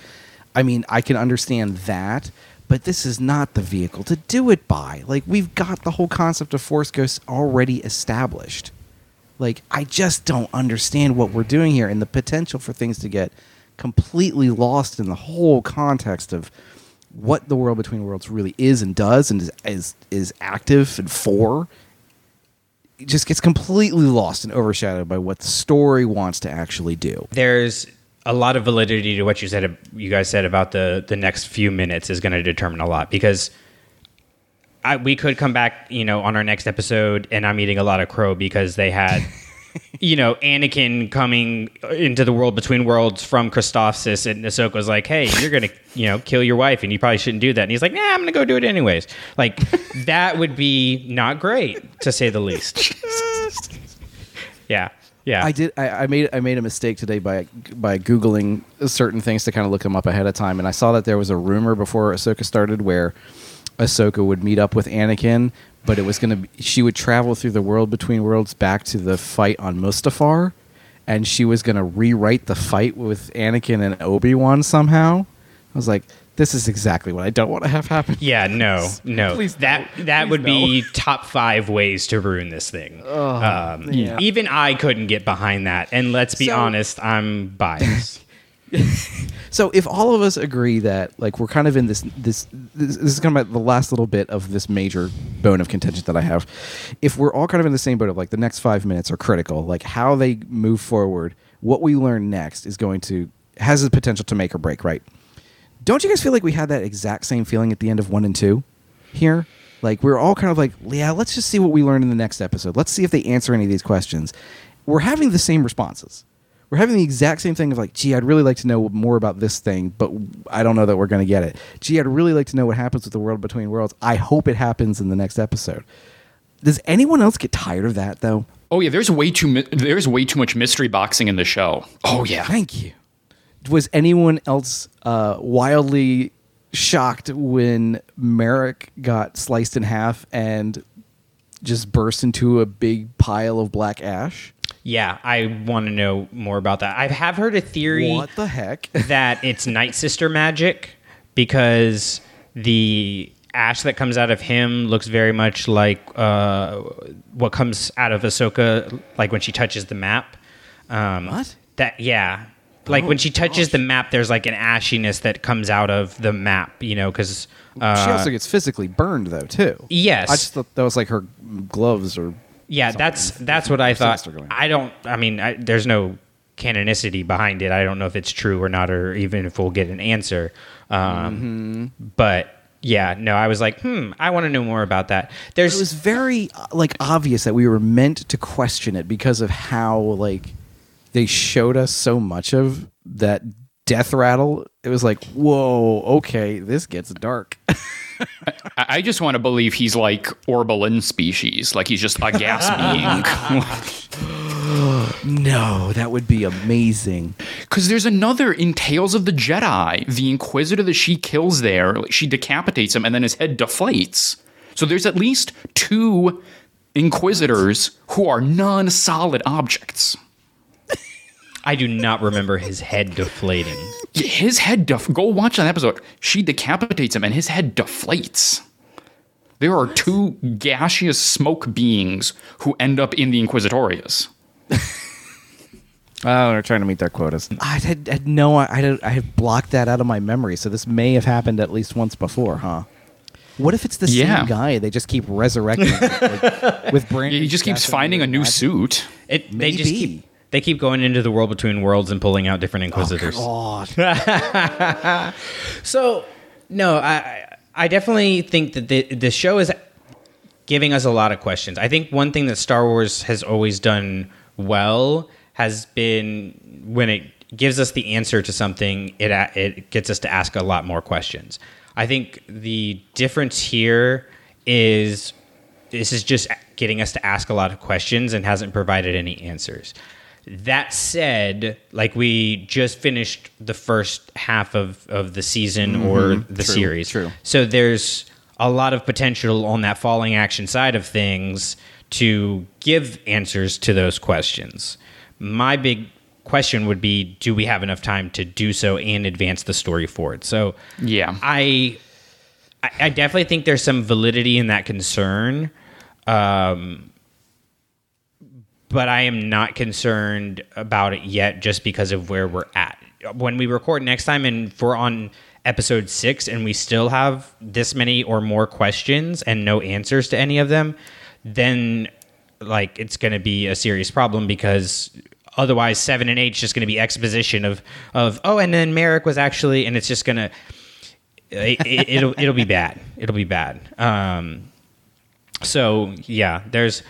I mean, I can understand that, but this is not the vehicle to do it by. Like, we've got the whole concept of Force Ghosts already established. Like, I just don't understand what we're doing here and the potential for things to get completely lost in the whole context of what the world between worlds really is and does and is is, is active and for it just gets completely lost and overshadowed by what the story wants to actually do. There's a lot of validity to what you said. You guys said about the the next few minutes is going to determine a lot because. I, we could come back, you know, on our next episode, and I'm eating a lot of crow because they had, [laughs] you know, Anakin coming into the world between worlds from Christophsis, and Ahsoka was like, "Hey, you're gonna, you know, kill your wife, and you probably shouldn't do that." And he's like, "Nah, I'm gonna go do it anyways." Like [laughs] that would be not great, to say the least. [laughs] yeah, yeah. I did. I, I made I made a mistake today by by googling certain things to kind of look them up ahead of time, and I saw that there was a rumor before Ahsoka started where Ahsoka would meet up with Anakin, but it was gonna she would travel through the world between worlds back to the fight on Mustafar, and she was gonna rewrite the fight with Anakin and Obi Wan somehow. I was like, this is exactly what I don't want to have happen. Yeah, no, [laughs] no. Please that no. that Please would no. be [laughs] top five ways to ruin this thing. um, yeah. Even I couldn't get behind that. And let's be So- honest, I'm biased. [laughs] So if all of us agree that like we're kind of in this this this, this is kind of the last little bit of this major bone of contention that I have. If we're all kind of in the same boat of like the next five minutes are critical, like how they move forward, what we learn next is going to has the potential to make or break, right? Don't you guys feel like we had that exact same feeling at the end of one and two here? Like we're all kind of like, yeah, let's just see what we learn in the next episode. Let's see if they answer any of these questions. We're having the same responses. We're having the exact same thing of like, gee, I'd really like to know more about this thing, but I don't know that we're going to get it. Gee, I'd really like to know what happens with the world between worlds. I hope it happens in the next episode. Does anyone else get tired of that though? Oh yeah, there's way too mi- there's way too much mystery boxing in the show. Oh yeah. Thank you. Was anyone else uh, wildly shocked when Marrok got sliced in half and just burst into a big pile of black ash? yeah, I want to know more about that. I have heard a theory What the heck? [laughs] that it's Night Sister magic because the ash that comes out of him looks very much like uh, what comes out of Ahsoka, like when she touches the map. Um, What? That yeah. Like when she touches the map, there's like an ashiness that comes out of the map, you know, because uh, she also gets physically burned though too. Yes. I just thought that was like her gloves or yeah, that's that's what I thought. I don't. I mean, I, there's no canonicity behind it. I don't know if it's true or not, or even if we'll get an answer. Um, But yeah, no, I was like, hmm, I want to know more about that. There's it was very uh, like obvious that we were meant to question it because of how like they showed us so much of that death rattle. It was like, whoa, okay, this gets dark. I I just want to believe he's like Orbalin species, like he's just a gas [laughs] being. [gasps] no, that would be amazing. Because there's another in Tales of the Jedi, the Inquisitor that she kills there, she decapitates him and then his head deflates. So there's at least two Inquisitors who are non solid objects. I do not remember his head deflating. His head def- go watch that episode. She decapitates him and his head deflates. There are two gaseous smoke beings who end up in the Inquisitorius. [laughs] Oh, they're trying to meet their quotas. I had, had no, I had, I had blocked that out of my memory. So this may have happened at least once before, huh? What if it's the Yeah. same guy? They just keep resurrecting him, like, with [laughs] brand. He just keeps finding a new suit. It they just Maybe. keep they keep going into the world between worlds and pulling out different oh, inquisitors. Oh, [laughs] God. So no, I I definitely think that the the show is giving us a lot of questions. I think one thing that Star Wars has always done well has been when it gives us the answer to something, it it gets us to ask a lot more questions. I think the difference here is this is just getting us to ask a lot of questions and hasn't provided any answers. That said, like we just finished the first half of, of the season or the True, series. true. So there's a lot of potential on that falling action side of things to give answers to those questions. My big question would be do we have enough time to do so and advance the story forward? So Yeah. I I I definitely think there's some validity in that concern. Um, but I am not concerned about it yet just because of where we're at. When we record next time and we're on episode six and we still have this many or more questions and no answers to any of them, then like it's going to be a serious problem because otherwise seven and eight is just going to be exposition of of oh and then Marrok was actually and it's just going to it, it'll it'll be bad. It'll be bad. Um, so yeah, there's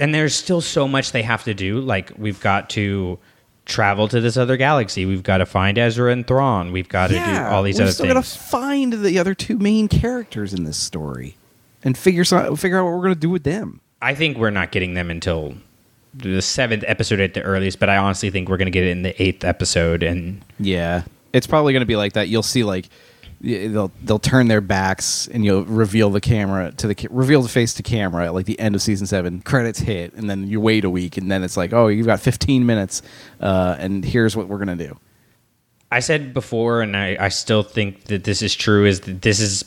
and there's still so much they have to do. Like we've got to travel to this other galaxy. We've got to find Ezra and Thrawn. We've got to do all these other things. we other still gotta find the other two main characters in this story, and figure some, figure out what we're gonna do with them. I think we're not getting them until the seventh episode at the earliest, but I honestly think we're going to get it in the eighth episode. And Yeah, it's probably gonna be like that. You'll see like y- they'll they'll turn their backs and you'll reveal the camera to the ca- reveal the face to camera at like the end of season seven. Credits hit, and then you wait a week, and then it's like, oh, you've got 15 minutes, uh, and here's what we're gonna do. I said before, and I, I still think that this is true, is that this is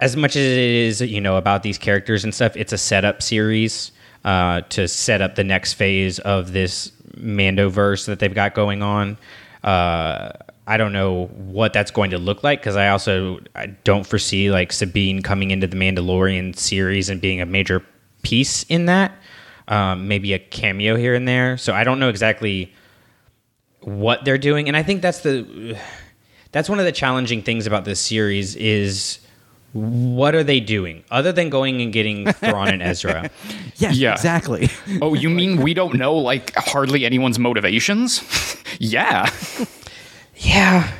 as much as it is, you know, about these characters and stuff, it's a setup series uh, to set up the next phase of this Mandoverse that they've got going on. Uh, I don't know what that's going to look like because I also I don't foresee like Sabine coming into the Mandalorian series and being a major piece in that. Um, maybe a cameo here and there. So I don't know exactly what they're doing and i think that's the that's one of the challenging things about this series is what are they doing other than going and getting [laughs] Thrawn and Ezra? Yes, Yeah. exactly. Oh, you mean we don't know like hardly anyone's motivations? [laughs] yeah. [laughs] Yeah,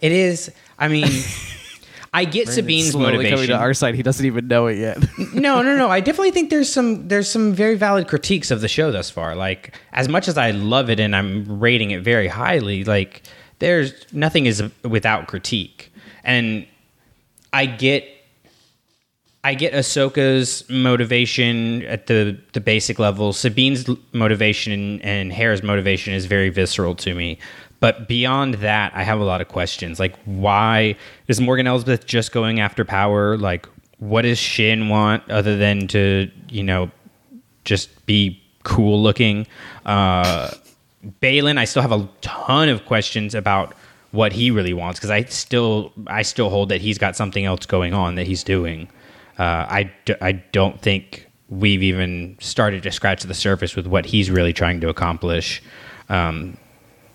it is. I mean, [laughs] I get Sabine's Slowly coming to our side. He doesn't even know it yet. [laughs] no, no, no. I definitely think there's some there's some very valid critiques of the show thus far. Like as much as I love it and I'm rating it very highly, like there's nothing is without critique. And I get I get Ahsoka's motivation at the the basic level. Sabine's l- motivation and Hera's motivation is very visceral to me. But beyond that, I have a lot of questions. Like, why is Morgan Elsbeth just going after power? Like, what does Shin want other than to, you know, just be cool looking. Uh, Baylan, I still have a ton of questions about what he really wants because I still I still hold that he's got something else going on that he's doing. Uh, I, d- I don't think we've even started to scratch the surface with what he's really trying to accomplish. Um,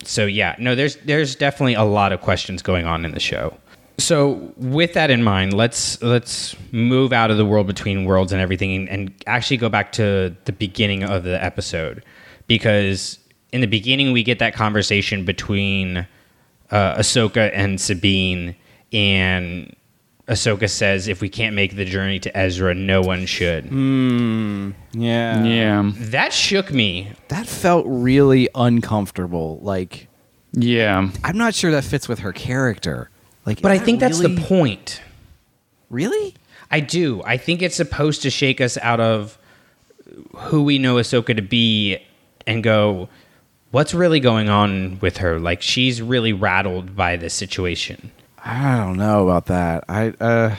so yeah, no, there's there's definitely a lot of questions going on in the show. So with that in mind, let's let's move out of the world between worlds and everything, and, actually go back to the beginning of the episode, because in the beginning we get that conversation between uh, Ahsoka and Sabine, and Ahsoka says, "If we can't make the journey to Ezra, no one should." Hmm. Yeah. Yeah. That shook me. That felt really uncomfortable. Like Yeah. I'm not sure that fits with her character. Like But I is that think that's the point. Really? I do. I think it's supposed to shake us out of who we know Ahsoka to be and go, what's really going on with her? Like she's really rattled by this situation. I don't know about that. I uh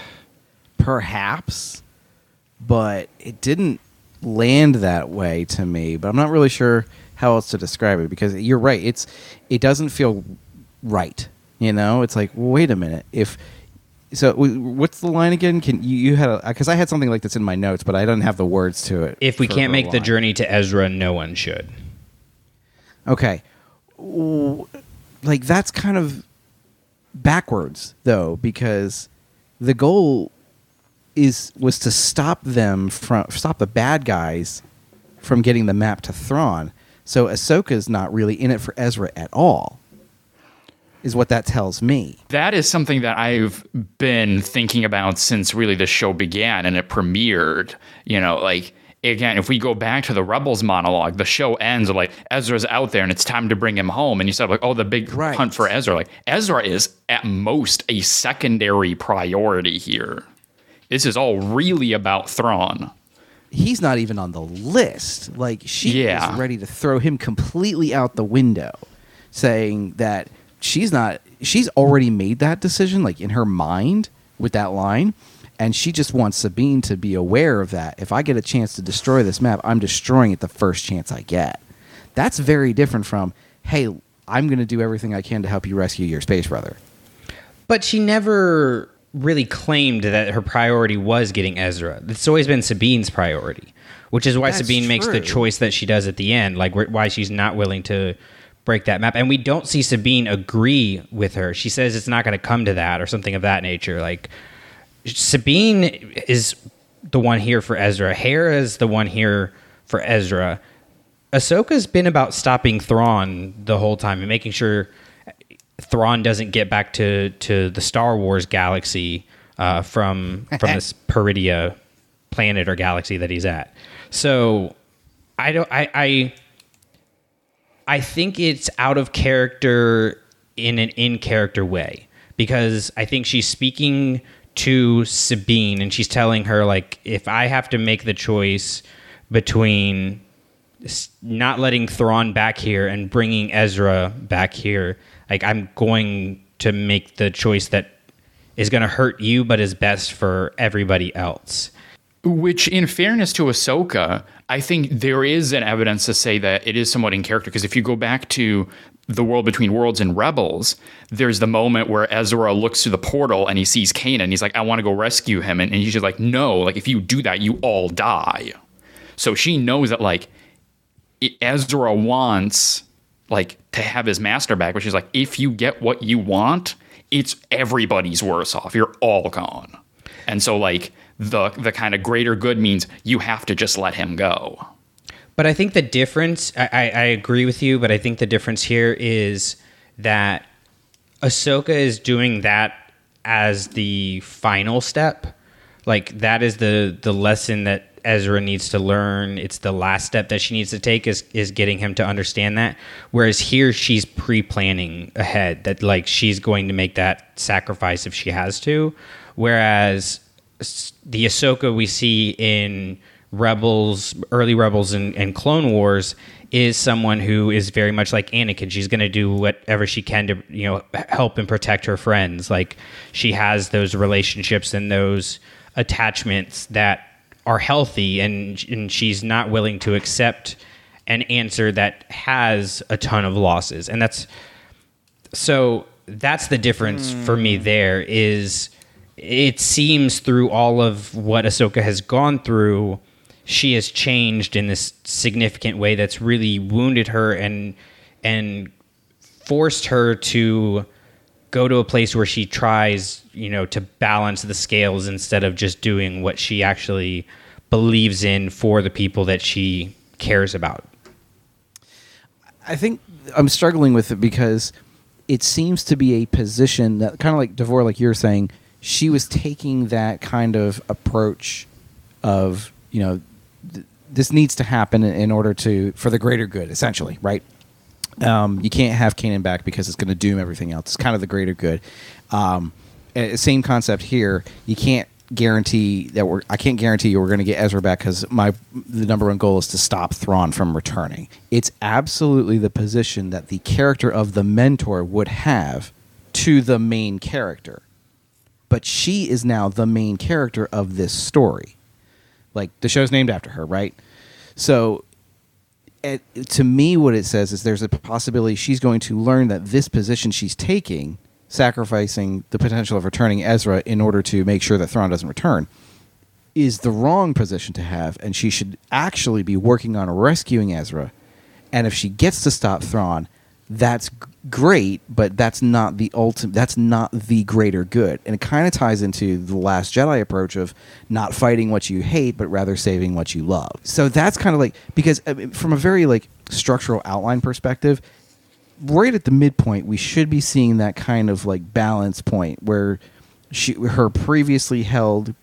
perhaps but it didn't land that way to me, but I'm not really sure how else to describe it because you're right. It's it doesn't feel right. You know, it's like wait a minute. If so, what's the line again? Can you, you had because I had something like this in my notes, but I don't have the words to it. If we can't make the journey to Ezra, no one should. Okay. Like that's kind of backwards though because the goal is was to stop them from stop the bad guys from getting the map to Thrawn. So Ahsoka's not really in it for Ezra at all. Is what that tells me. That is something that I've been thinking about since really the show began and it premiered. You know, like again, if we go back to the Rebels monologue, the show ends like Ezra's out there and it's time to bring him home. And you said like, oh, the big Right. hunt for Ezra. Like Ezra is at most a secondary priority here. This is all really about Thrawn. He's not even on the list. Like she Yeah. is ready to throw him completely out the window, saying that she's not she's already made that decision like in her mind with that line and she just wants Sabine to be aware of that. If I get a chance to destroy this map, I'm destroying it the first chance I get. That's very different from, hey, I'm going to do everything I can to help you rescue your space brother. But she never really claimed that her priority was getting Ezra. It's always been Sabine's priority, which is why That's Sabine makes the choice that she does at the end, like why she's not willing to break that map. And we don't see Sabine agree with her. She says it's not going to come to that or something of that nature. Like Sabine is the one here for Ezra. Hera is the one here for Ezra. Ahsoka's been about stopping Thrawn the whole time and making sure Thrawn doesn't get back to, to the Star Wars galaxy uh, from [laughs] from this Peridea planet or galaxy that he's at. So I don't I, I I think it's out of character in an in character way because I think she's speaking to Sabine and she's telling her like if I have to make the choice between not letting Thrawn back here and bringing Ezra back here, like I'm going to make the choice that is going to hurt you but is best for everybody else. Which, in fairness to Ahsoka, I think there is an evidence to say that it is somewhat in character. Because if you go back to the world between worlds and rebels, there's the moment where Ezra looks through the portal and he sees Kanan. He's like, I want to go rescue him. And, and he's just like, no, like if you do that, you all die. So she knows that like Ezra wants like to have his master back, which is like, if you get what you want, it's everybody's worse off. You're all gone. And so like the the kind of greater good means you have to just let him go. But I think the difference, I, I, I agree with you, but I think the difference here is that Ahsoka is doing that as the final step. Like that is the the lesson that Ezra needs to learn. It's the last step that she needs to take is is getting him to understand that. Whereas here she's pre-planning ahead that like she's going to make that sacrifice if she has to. Whereas the Ahsoka we see in Rebels, early Rebels, and, and Clone Wars is someone who is very much like Anakin. She's going to do whatever she can to you know help and protect her friends. Like she has those relationships and those attachments that are healthy, and and she's not willing to accept an answer that has a ton of losses. And that's so that's the difference hmm. for me there is it seems through all of what Ahsoka has gone through, she has changed in this significant way that's really wounded her and and forced her to go to a place where she tries, you know, to balance the scales instead of just doing what she actually believes in for the people that she cares about. I think I'm struggling with it because it seems to be a position that kind of like Davor, like you're saying, she was taking that kind of approach of you know th- this needs to happen in order to for the greater good, essentially, right? Um, you can't have Kanan back because it's going to doom everything else. It's kind of the greater good. Um, same concept here. You can't guarantee that we're. I can't guarantee you we're going to get Ezra back because my the number one goal is to stop Thrawn from returning. It's absolutely the position that the character of the mentor would have to the main character, but she is now the main character of this story. Like the show's named after her, right? So it, to me, what it says is there's a possibility she's going to learn that this position she's taking, sacrificing the potential of returning Ezra in order to make sure that Thrawn doesn't return, is the wrong position to have, and she should actually be working on rescuing Ezra. And if she gets to stop Thrawn, that's great, but that's not the ultimate. That's not the greater good, and it kind of ties into the Last Jedi approach of not fighting what you hate, but rather saving what you love. So that's kind of like because uh, mean, from a very like structural outline perspective, right at the midpoint, we should be seeing that kind of like balance point where she her previously held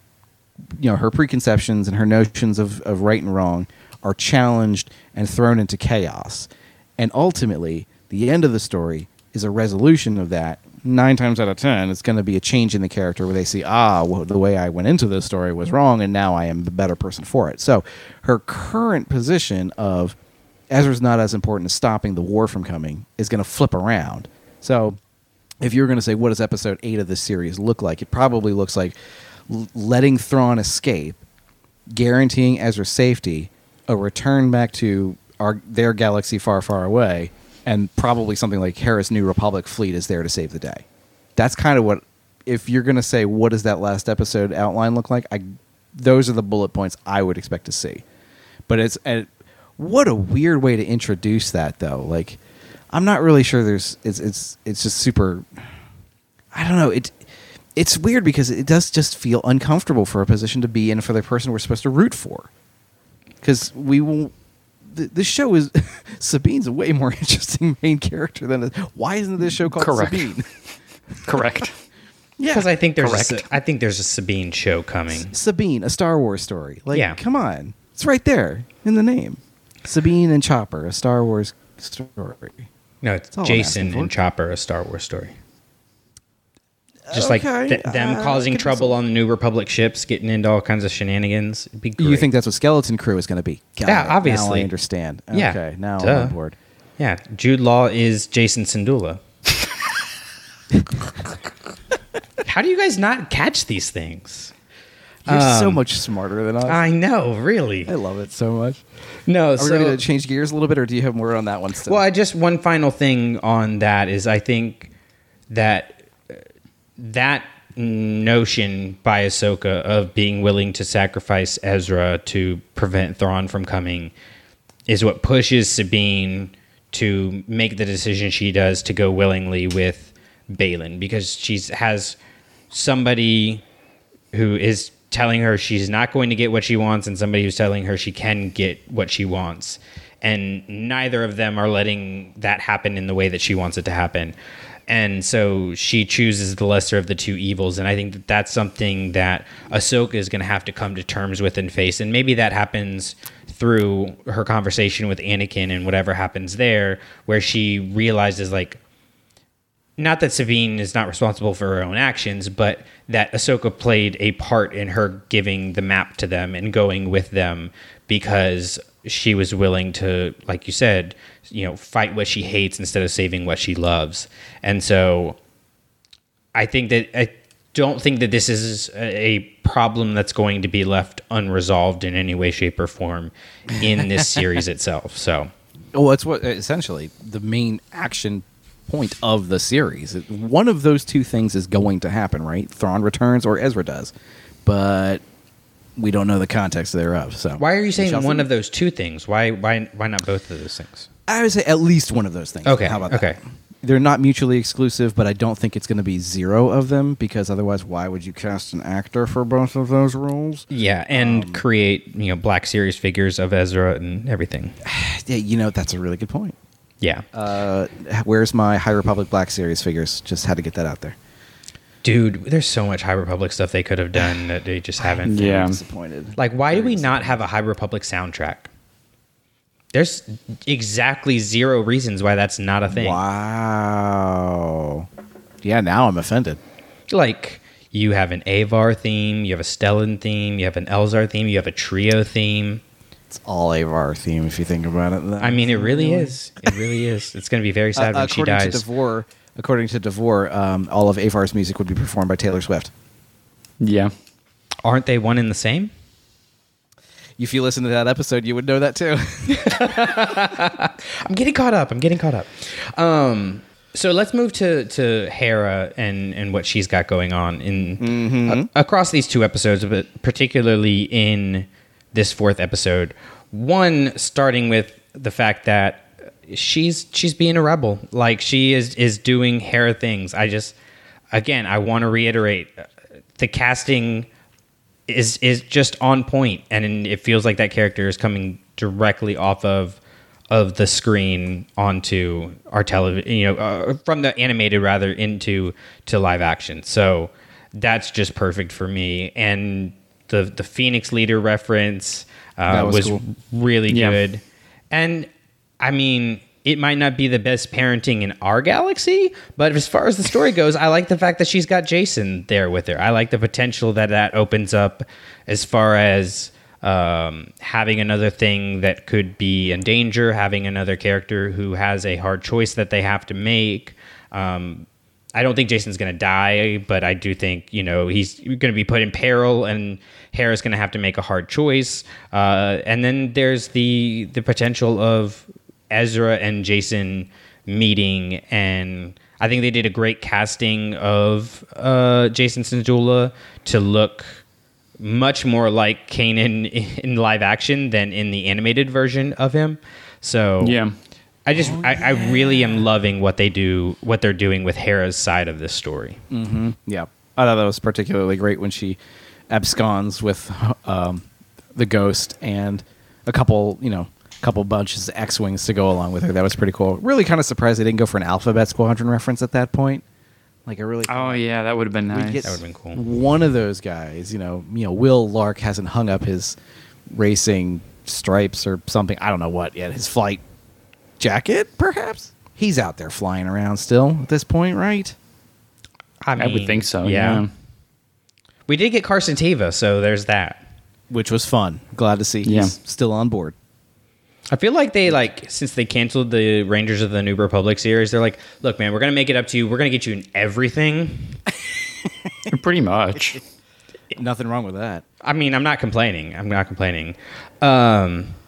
you know her preconceptions and her notions of, of right and wrong are challenged and thrown into chaos and ultimately the end of the story is a resolution of that nine times out of ten it's going to be a change in the character where they see ah well, the way i went into this story was wrong and now i am the better person for it. So her current position of ezra's not as important as stopping the war from coming is going to flip around. So if you're going to say what does episode 8 of this series look like? It probably looks like letting Thrawn escape guaranteeing Ezra's safety a return back to our their galaxy far far away and probably something like Hera's New Republic fleet is there to save the day. That's kind of what if you're going to say what does that last episode outline look like? I those are the bullet points I would expect to see. But it's and what a weird way to introduce that though. Like i'm not really sure there's it's it's it's just super i don't know. It it's weird because it does just feel uncomfortable for a position to be in for the person we're supposed to root for. Because we will th- this show is [laughs] sabine's a way more [laughs] interesting main character than why isn't this show called Correct. sabine [laughs] Correct. yeah Because I think there's a, Correct. Sa- I think there's a Sabine show coming. Sabine, a Star Wars story. Like, Yeah. come on, it's right there in the name. Sabine and Chopper, a Star Wars story. No, it's That's Jacen and Chopper, a Star Wars story. Just like Okay, th- them uh, causing trouble on the New Republic ships, getting into all kinds of shenanigans. It'd be great. You think that's what Skeleton Crew is going to be? Got Yeah, it. Now obviously. I understand. Yeah, Okay, now duh. I'm on board. Yeah, Jude Law is Jacen Syndulla. [laughs] How do you guys not catch these things? You're so Um, much smarter than us. I know, really. I love it so much. No, Are we ready to change gears a little bit, or do you have more on that one still? Well, I just one final thing on that is I think that that notion by Ahsoka of being willing to sacrifice Ezra to prevent Thrawn from coming is what pushes Sabine to make the decision she does to go willingly with Baylan because she has somebody who is telling her she's not going to get what she wants and somebody who's telling her she can get what she wants. And neither of them are letting that happen in the way that she wants it to happen and so she chooses the lesser of the two evils and i think that that's something that ahsoka is going to have to come to terms with and face and maybe that happens through her conversation with anakin and whatever happens there where she realizes like not that Sabine is not responsible for her own actions, but that Ahsoka played a part in her giving the map to them and going with them because she was willing to, like you said, you know, fight what she hates instead of saving what she loves. And so I think that I, don't think that this is a a problem that's going to be left unresolved in any way, shape, or form in this [laughs] series itself. So, Well, that's what essentially the main action point of the series. One of those two things is going to happen, right? Thrawn returns or Ezra does, but we don't know the context thereof. So why are you saying one of those two things? Why, why, why not both of those things? I would say at least one of those things. Okay, How about okay. that? They're not mutually exclusive, but I don't think it's going to be zero of them because otherwise, why would you cast an actor for both of those roles? Yeah, and Um, create you know Black Series figures of Ezra and everything. [sighs] Yeah, you know that's a really good point. Yeah, Uh, where's my High Republic Black Series figures? Just had to get that out there. Dude, there's so much High Republic stuff they could have done [sighs] that they just haven't. Yeah. disappointed. Like, why do we not have a High Republic soundtrack? There's exactly zero reasons why that's not a thing. Wow. Yeah, now I'm offended. Like, you have an Avar theme, you have a Stellan theme, you have an Elzar theme, you have a trio theme. It's all Avar theme if you think about it. I mean, it really is. It really is. It's going to be very [laughs] sad Uh, when she dies. according to Davor, according to Davor, um, all of Avar's music would be performed by Taylor Swift. Yeah. Aren't they one in the same? If you listen to that episode, you would know that too. [laughs] I'm getting caught up. I'm getting caught up. Um, so let's move to to Hera and and what she's got going on in a- across these two episodes, but particularly in this fourth episode. One starting with the fact that she's she's being a rebel. Like she is is doing Hera things. I just again I want to reiterate uh, the casting is is just on point, and it feels like that character is coming directly off of of the screen onto our television, you know, uh, from the animated rather into to live action. So that's just perfect for me. And the the Phoenix Leader reference uh, was was, cool. really Yeah. good. And I mean, it might not be the best parenting in our galaxy, but as far as the story [laughs] goes, I like the fact that she's got Jacen there with her. I like the potential that that opens up as far as um, having another thing that could be in danger, having another character who has a hard choice that they have to make. Um, I don't think Jacen's going to die, but I do think you know he's going to be put in peril, and Hera's going to have to make a hard choice. Uh, and then there's the the potential of Ezra and Jacen meeting, and I think they did a great casting of uh, Jacen Syndulla to look much more like Kanan [laughs] in live action than in the animated version of him. So Yeah. I just I, I really am loving what they do what they're doing with Hera's side of this story. yeah, I thought that was particularly great when she absconds with um, the ghost and a couple, you know, couple bunches of X-wings to go along with her. That was pretty cool. Really, kind of surprised they didn't go for an Alphabet Squadron reference at that point. Like, I really. Oh yeah, that would have been nice. That would've been cool. One of those guys, you know, you know, Wyl Lark hasn't hung up his racing stripes or something. I don't know what yet. His flight jacket, perhaps. He's out there flying around still at this point, right? I would think so. Yeah. We did get Carson Teva, so there's that. Which was fun. Glad to see he's Yeah. still on board. I feel like they like since they canceled the Rangers of the New Republic series, they're like, look, man, we're gonna make it up to you. We're gonna get you in everything. [laughs] Pretty much. [laughs] Nothing wrong with that. I mean, I'm not complaining. I'm not complaining. Um, s-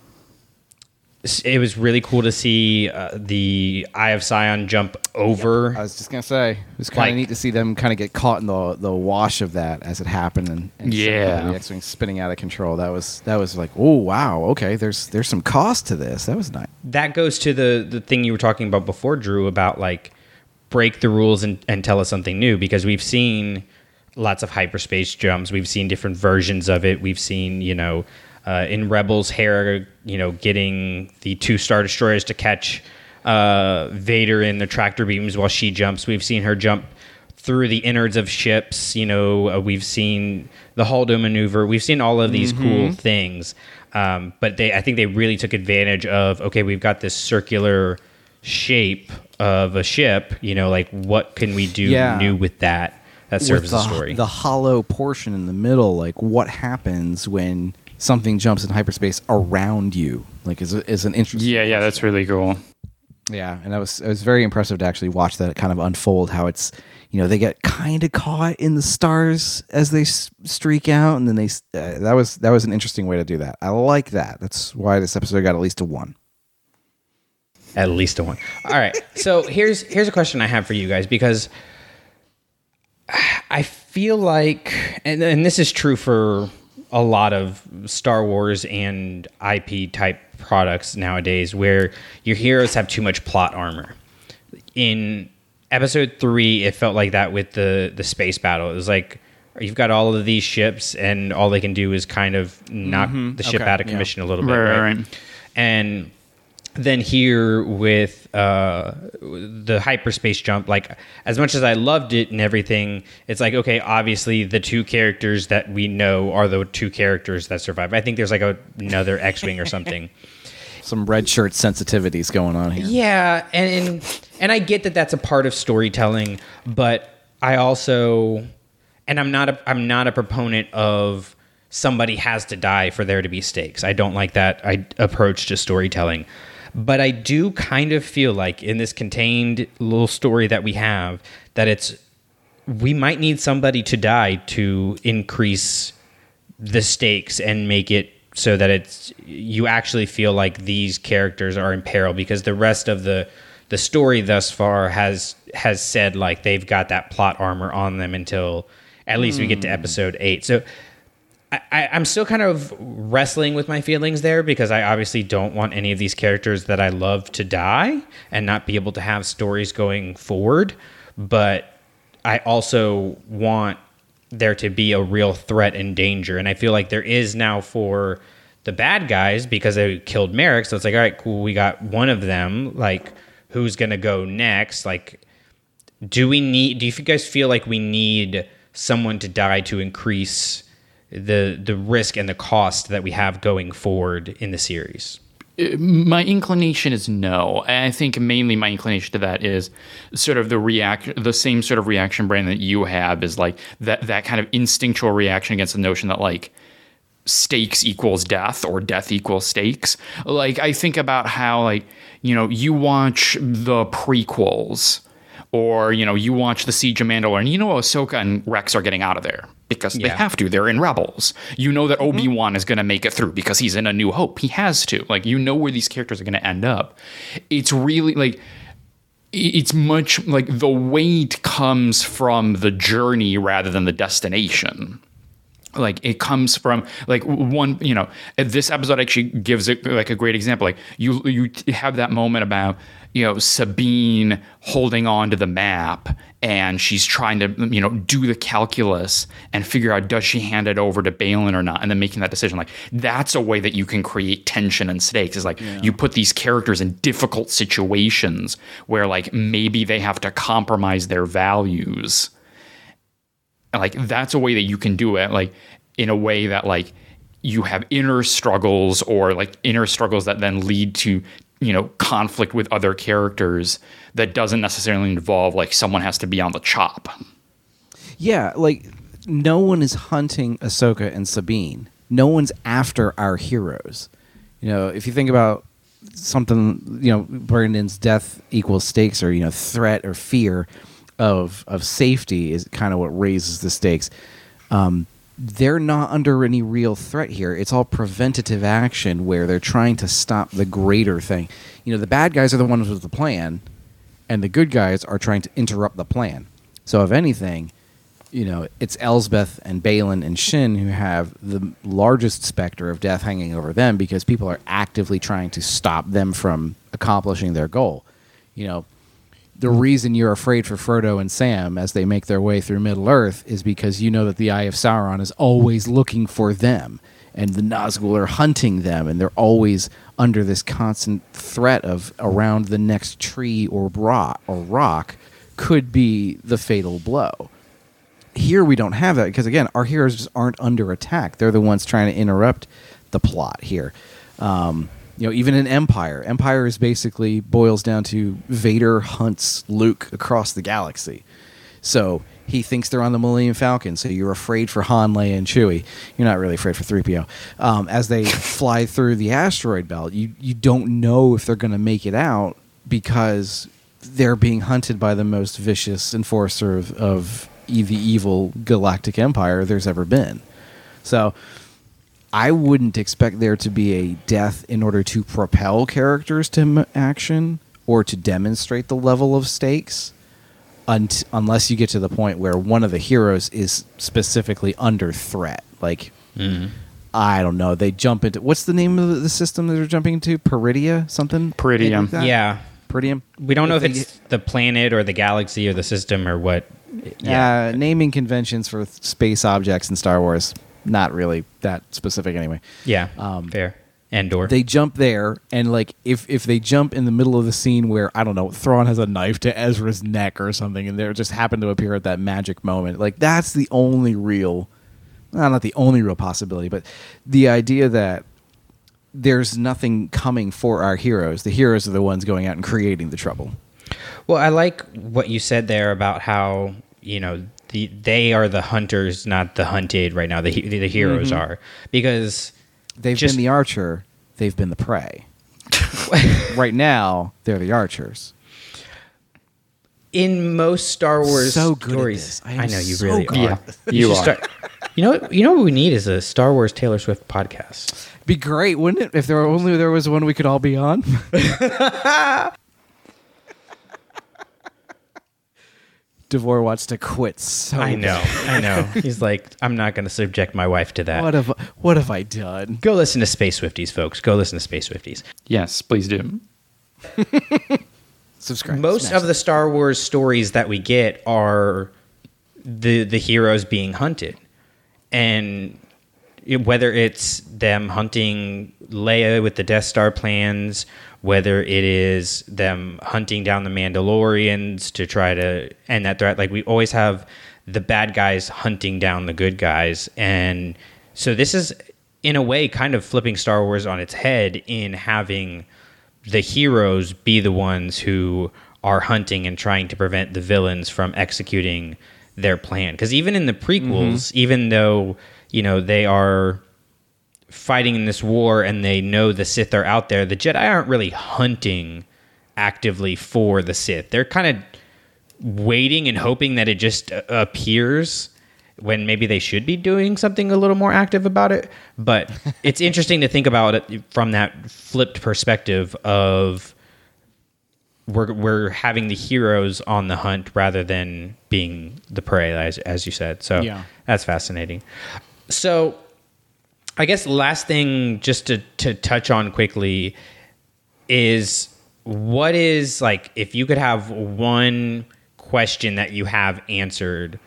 it was really cool to see uh, the Eye of Sion jump over. I was just gonna say it was kind of Like- neat to see them kind of get caught in the the wash of that as it happened and, and Yeah. the X-wing spinning out of control. That was that was like, oh wow, okay. There's there's some cost to this. That was nice. that goes to the the thing you were talking about before, Drew, about like break the rules and, and tell us something new because we've seen lots of hyperspace jumps. We've seen different versions of it. We've seen, you know, uh, in Rebels, Hera, you know, getting the two Star Destroyers to catch uh, Vader in the tractor beams while she jumps. We've seen her jump through the innards of ships. You know, uh, we've seen the Holdo maneuver. We've seen all of these cool things. Um, but they, I think they really took advantage of. Okay, we've got this circular shape of a ship. You know, like what can we do Yeah. new with that that serves With the, the, story? the hollow portion in the middle, like what happens when something jumps in hyperspace around you? Like is is an interesting. Yeah, yeah, that's really cool. Yeah, and that was it was very impressive to actually watch that kind of unfold. How it's you know they get kind of caught in the stars as they s- streak out, and then they uh, that was that was an interesting way to do that. I like that. That's why this episode got at least a one. At least a one. All right. So here's here's a question I have for you guys because I feel like, and, and this is true for a lot of Star Wars and IP type products nowadays, where your heroes have too much plot armor. In Episode three, it felt like that with the the space battle. It was like you've got all of these ships, and all they can do is kind of knock mm-hmm. the ship Okay, out of yeah. commission a little bit, Right, right, right? right. and then here with uh, the hyperspace jump, like as much as I loved it and everything, it's like okay, obviously the two characters that we know are the two characters that survive. I think there's like a, another [laughs] X-wing or something. Some red shirt sensitivities going on here. Yeah, and, and and I get that that's a part of storytelling, but I also and I'm not a I'm not a proponent of somebody has to die for there to be stakes. I don't like that I approach to storytelling. But I do kind of feel like in this contained little story that we have that it's we might need somebody to die to increase the stakes and make it so that it's you actually feel like these characters are in peril because the rest of the the story thus far has has said like they've got that plot armor on them until at least we get to hmm. episode eight. So I, I'm still kind of wrestling with my feelings there because I obviously don't want any of these characters that I love to die and not be able to have stories going forward. But I also want there to be a real threat and danger. And I feel like there is now for the bad guys because they killed Marrok. So it's like, all right, cool. We got one of them. Like, who's going to go next? Like, do we need, do you guys feel like we need someone to die to increase the, the risk and the cost that we have going forward in the series? Uh, my inclination is no. I think mainly my inclination to that is sort of the reaction, the same sort of reaction brain that you have is like that that kind of instinctual reaction against the notion that like stakes equals death or death equals stakes. Like I think about how like you know you watch the prequels. Or you know, you watch the Siege of Mandalore, and you know Ahsoka and Rex are getting out of there because they have to. They're in Rebels. You know that mm-hmm. Obi Wan is going to make it through because he's in A New Hope. He has to. Like you know where these characters are going to end up. It's really like it's much like the weight comes from the journey rather than the destination like it comes from like one you know this episode actually gives it like a great example. Like you you have that moment about you know Sabine holding on to the map and she's trying to you know do the calculus and figure out does she hand it over to Baylan or not? And then making that decision. Like that's a way that you can create tension and stakes. Is like you put these characters in difficult situations where like maybe they have to compromise their values like that's a way that you can do it like in a way that like you have inner struggles or like inner struggles that then lead to you know conflict with other characters that doesn't necessarily involve like someone has to be on the chop Yeah, like no one is hunting Ahsoka and Sabine. No one's after our heroes. You know, if you think about something, you know, Brandon's death equals stakes or, you know, threat or fear of of safety is kind of what raises the stakes. Um, they're not under any real threat here. It's all preventative action where they're trying to stop the greater thing. You know, the bad guys are the ones with the plan, and the good guys are trying to interrupt the plan. So, if anything, you know, it's Elsbeth and Baylan and Shin who have the largest specter of death hanging over them because people are actively trying to stop them from accomplishing their goal. You know, the reason you're afraid for Frodo and Sam as they make their way through Middle Earth is because you know that the Eye of Sauron is always looking for them, and the Nazgul are hunting them, and they're always under this constant threat of around the next tree or rock or rock could be the fatal blow. Here we don't have that because again, our heroes just aren't under attack. They're the ones trying to interrupt the plot here. Um, you know, even in Empire, Empire is basically boils down to Vader hunts Luke across the galaxy. So he thinks they're on the Millennium Falcon. So you're afraid for Han, Leia, and Chewie. You're not really afraid for 3PO. Um, as they [laughs] fly through the asteroid belt, you, you don't know if they're going to make it out because they're being hunted by the most vicious enforcer of, of the evil galactic empire there's ever been. So I wouldn't expect there to be a death in order to propel characters to action or to demonstrate the level of stakes unt- unless you get to the point where one of the heroes is specifically under threat. Like, mm-hmm. I don't know. They jump into what's the name of the- the system that they're jumping into? Peridea, something. Peridium. Like? Yeah. Peridium. We don't know if they it's the planet or the galaxy or the system or what. Yeah, naming conventions for space objects in Star Wars not really that specific anyway. Yeah. Um, fair. Endor. They jump there, and like if if they jump in the middle of the scene where I don't know, Thrawn has a knife to Ezra's neck or something, and they just happen to appear at that magic moment, like that's the only real, well, not the only real possibility, but the idea that there's nothing coming for our heroes. The heroes are the ones going out and creating the trouble. Well, I like what you said there about how you know the they are the hunters, not the hunted. Right now, the he- the heroes mm-hmm. are because They've Just- been the archer. They've been the prey. [laughs] right now, they're the archers. in most Star Wars So good at stories, this. I I, know you so really good. are. Yeah, you should are. start- you know, what- you know what we need is a Star Wars Taylor Swift podcast. Be great, wouldn't it? If there were only there was one we could all be on. [laughs] Davor wants to quit. So I know, I know. [laughs] He's like, I'm not going to subject my wife to that. What have what have I done? Go listen to Space Swifties, folks. Go listen to Space Swifties. Yes, please do. [laughs] Subscribe. Most smash of the Star Wars stories that we get are the the heroes being hunted, and whether it's them hunting Leia with the Death Star plans, whether it is them hunting down the Mandalorians to try to end that threat, like we always have the bad guys hunting down the good guys, and so this is in a way kind of flipping Star Wars on its head in having the heroes be the ones who are hunting and trying to prevent the villains from executing their plan. Because even in the prequels, mm-hmm. even though you know they are fighting in this war and they know the Sith are out there, the Jedi aren't really hunting actively for the Sith. They're kind of waiting and hoping that it just uh, appears when maybe they should be doing something a little more active about it. But [laughs] it's interesting to think about it from that flipped perspective of we're we're having the heroes on the hunt rather than being the prey, as as you said. So Yeah. that's fascinating. So I guess last thing just to to touch on quickly is what is like if you could have one question that you have answered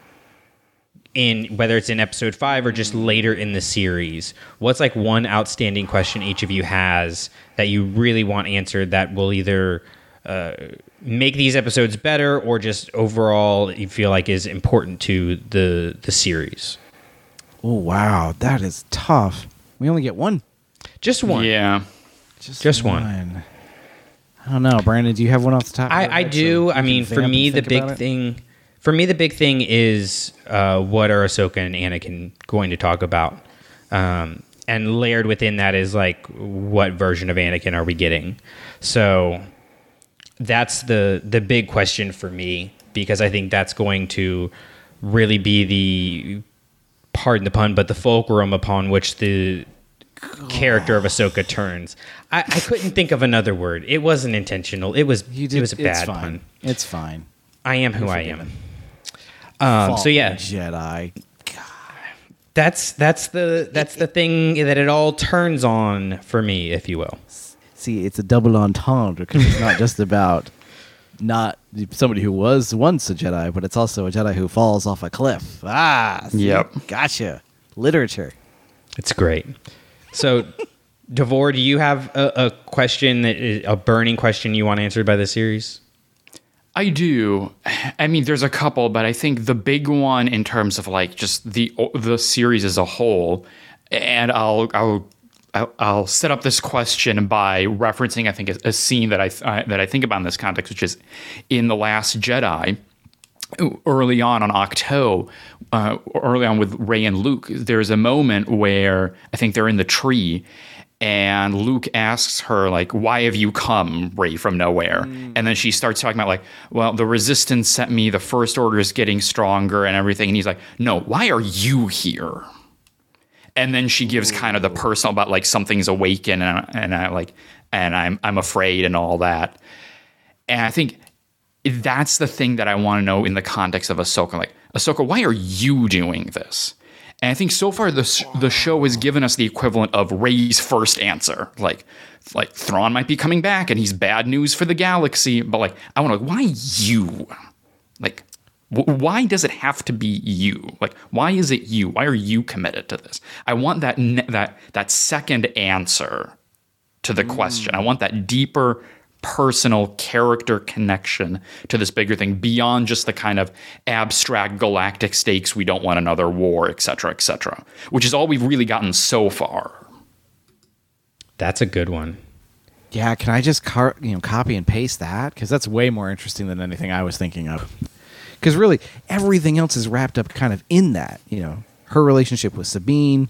in whether it's in episode 5 or just later in the series what's like one outstanding question each of you has that you really want answered that will either uh, make these episodes better or just overall you feel like is important to the the series Oh wow, that is tough. We only get one. just one Yeah. Just Just one. I don't know, Brandon. Do you have one off the top? of your I, I head so do. you I mean, for me, the big it? thing, for me, the big thing is uh, what are Ahsoka and Anakin going to talk about, um, and layered within that is like what version of Anakin are we getting? So that's the the big question for me because I think that's going to really be the pardon the pun, but the fulcrum upon which the character of Ahsoka turns. I, I couldn't think of another word. It wasn't intentional. It was You did, it was a it's bad fine. pun. It's fine. I am who I am. Um, so yeah, Jedi. God. that's that's the that's the thing that it all turns on for me, if you will. See, it's a double entendre because it's not just about not somebody who was once a Jedi, but it's also a Jedi who falls off a cliff. Ah, see? Yep. gotcha. Literature. It's great. So, [laughs] Davor, do you have a, a question that is a burning question you want answered by the series? I do. [sighs] I mean, there's a couple, but I think the big one in terms of like just the the series as a whole, and I'll I'll I'll, I'll set up this question by referencing I think a, a scene that I uh, that I think about in this context, which is in the Last Jedi. Early on on Ahch-To, uh, early on with Rey and Luke, there's a moment where I think they're in the tree, and Luke asks her like, "Why have you come, Rey, from nowhere?" And then she starts talking about like, "Well, the Resistance sent me. The First Order is getting stronger and everything." And he's like, "No, why are you here?" And then she gives kind of the personal about like something's awakened and, I- and I like and I'm I'm afraid and all that. And I think that's the thing that I want to know in the context of Ahsoka. Like, Ahsoka, why are you doing this? And I think so far the the show has given us the equivalent of Rey's first answer. Like, like Thrawn might be coming back and he's bad news for the galaxy. But like, I want to why you? Like, why does it have to be you? Like, why is it you? Why are you committed to this? I want that ne- that that second answer to the question. I want that deeper personal character connection to this bigger thing beyond just the kind of abstract galactic stakes we don't want another war, etc cetera, et cetera, which is all we've really gotten so far. That's a good one. Yeah, can I just car- you know copy and paste that because that's way more interesting than anything I was thinking of. Because really, everything else is wrapped up kind of in that. You know, her relationship with Sabine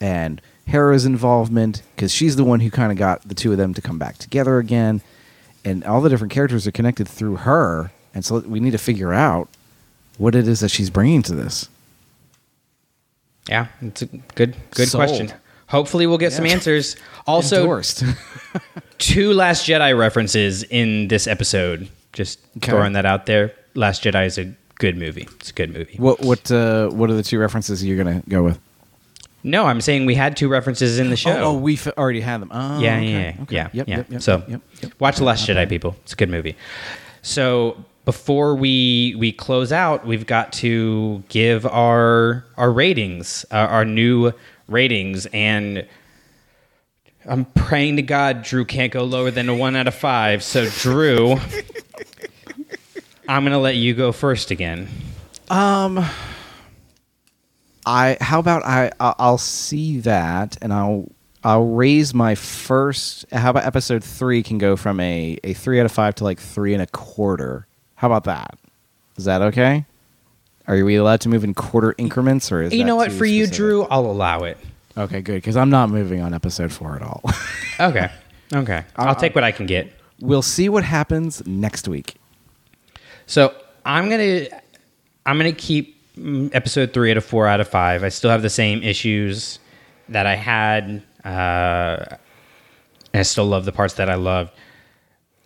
and Hera's involvement because she's the one who kind of got the two of them to come back together again, and all the different characters are connected through her. And so we need to figure out what it is that she's bringing to this. Yeah, it's a good good Sold. question. Hopefully, we'll get some answers. Also, [laughs] two Last Jedi references in this episode. Just Okay. throwing that out there. Last Jedi is a good movie. It's a good movie. what what uh, what are the two references you're gonna go with? No, I'm saying we had two references in the show. Oh, oh we f- already had them. Oh, yeah, okay, yeah, yeah, okay. yeah, Yep, yeah. yep, yep, so yep, yep. watch the Last Jedi, people. It's a good movie. So before we we close out, we've got to give our our ratings, uh, our new ratings, and I'm praying to God Drew can't go lower than a one out of five. So Drew, [laughs] I'm gonna let you go first again. Um, I how about I I'll I'll see that and I'll I'll raise my first. How about episode three can go from a a three out of five to like three and a quarter. How about that? Is that okay? Are we allowed to move in quarter increments or is You that know what? too For you. Drew, I'll allow it. Okay, good because I'm not moving on episode four at all. Okay. Okay. [laughs] I'll take what I can get. we'll see what happens next week. So I'm gonna I'm gonna keep mm, episode three at a four out of five. I still have the same issues that I had. Uh, and I still love the parts that I loved.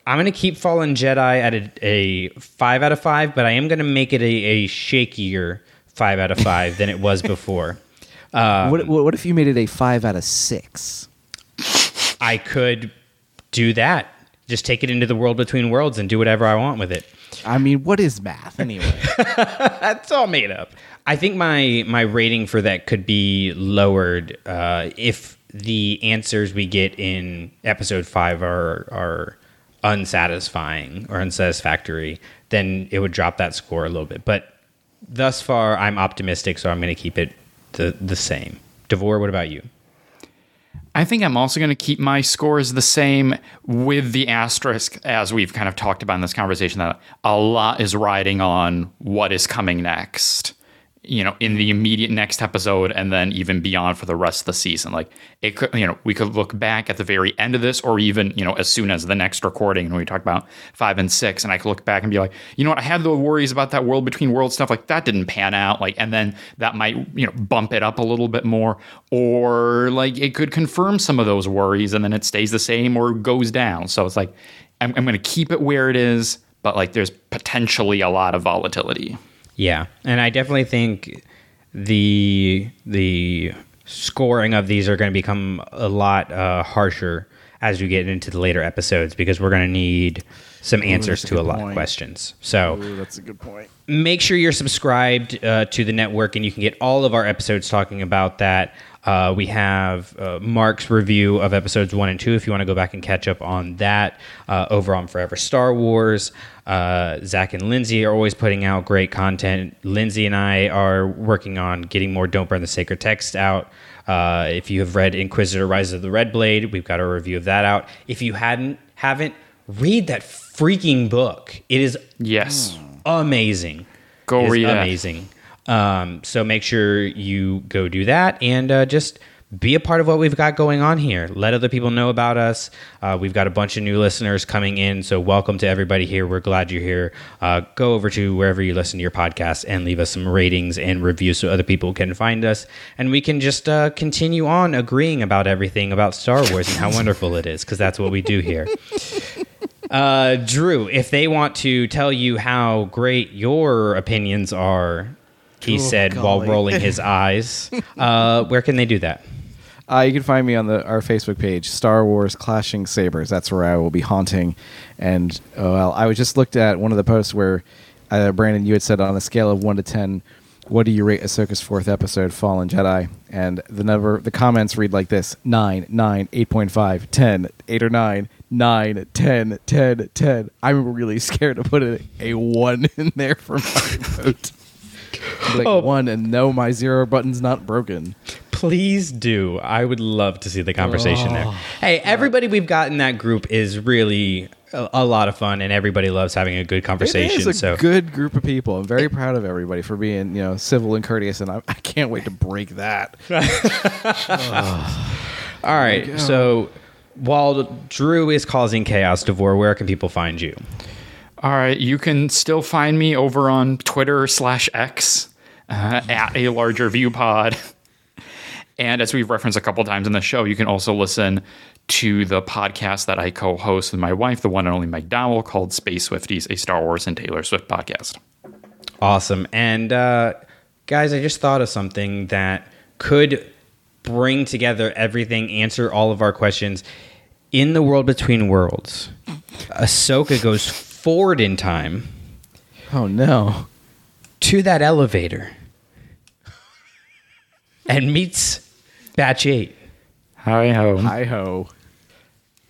I'm gonna keep Fallen Jedi at a, a five out of five, but I am gonna make it a, a shakier five out of five than it was [laughs] before. what, what what if you made it a five out of six? I could do that. Just take it into the world between worlds and do whatever I want with it. I mean, what is math anyway? [laughs] That's all made up. I think my my rating for that could be lowered uh, if the answers we get in episode five are are unsatisfying or unsatisfactory. Then it would drop that score a little bit. But thus far, I'm optimistic, so I'm going to keep it the the same. Davor, what about you? I think I'm also going to keep my scores the same with the asterisk, as we've kind of talked about in this conversation, that a lot is riding on what is coming next. You know, in the immediate next episode, and then even beyond for the rest of the season. Like it could, you know, we could look back at the very end of this, or even you know, as soon as the next recording, when we talk about five and six, and I could look back and be like, you know what, I had the worries about that world between world stuff, like that didn't pan out, like, and then that might you know bump it up a little bit more, or like it could confirm some of those worries, and then it stays the same or goes down. So it's like I'm, I'm going to keep it where it is, but like there's potentially a lot of volatility. Yeah, and I definitely think the the scoring of these are going to become a lot uh, harsher as we get into the later episodes because we're going to need some answers a to a good lot of questions. So that's a good point. make sure you're subscribed uh, to the network and you can get all of our episodes talking about that. Uh, we have uh, Mark's review of episodes one and two if you want to go back and catch up on that uh, over on Forever Star Wars. Uh, Zach and Lindsay are always putting out great content. Lindsay and I are working on getting more Don't Burn the Sacred Text out. Uh, if you have read Inquisitor Rise of the Red Blade, we've got a review of that out. If you hadn't, haven't, read that freaking book. It is Yes. amazing. Go It read it. amazing. Um, so make sure you go do that and uh, just be a part of what we've got going on here. Let other people know about us. Uh, we've got a bunch of new listeners coming in, so welcome to everybody here. We're glad you're here. Uh, go over to wherever you listen to your podcast and leave us some ratings and reviews so other people can find us, and we can just uh, continue on agreeing about everything about Star Wars and how [laughs] wonderful it is, because that's what we do here. Uh, Drew, if they want to tell you how great your opinions are, he said while rolling his [laughs] eyes, uh, where can they do that? Uh, you can find me on the our Facebook page, Star Wars Clashing Sabers. That's where I will be haunting. And oh, well, I was just looked at one of the posts where uh, Brandon, you had said on a scale of one to ten, what do you rate Ahsoka's fourth episode, Fallen Jedi? And the number, the comments read like this: nine, nine, eight point five, ten, eight or nine, nine, ten, ten, ten. I'm really scared to put a, a one [laughs] in there for my vote. Like Oh. one, and no, my zero button's not broken. Please do. I would love to see the conversation there. Oh. Hey, everybody we've got in that group is really a, a lot of fun, and everybody loves having a good conversation. is a so good group of people. I'm very proud of everybody for being, you know, civil and courteous, and I, I can't wait to break that. [laughs] All right. So while Drew is causing chaos, Davor, where can people find you? All right, you can still find me over on Twitter slash X uh, at a larger view pod. [laughs] And as we've referenced a couple times in the show, you can also listen to the podcast that I co-host with my wife, the one and only Meg Dowell, called Space Swifties, a Star Wars and Taylor Swift podcast. Awesome. And uh, guys, I just thought of something that could bring together everything, answer all of our questions. In the world between worlds, Ahsoka goes forward in time Oh no! to that elevator and meets Batch 8. Hi ho. Hi ho!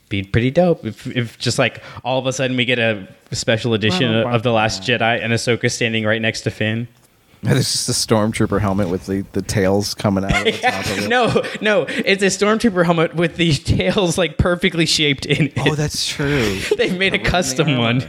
Be pretty dope if, if just like all of a sudden we get a special edition of The Last Jedi and Ahsoka standing right next to Finn. [laughs] There's just a stormtrooper helmet with the, the tails coming out of the top of [laughs] it. No, no, it's a stormtrooper helmet with the [laughs] tails like perfectly shaped in oh, it. Oh, that's true. They've made a custom one.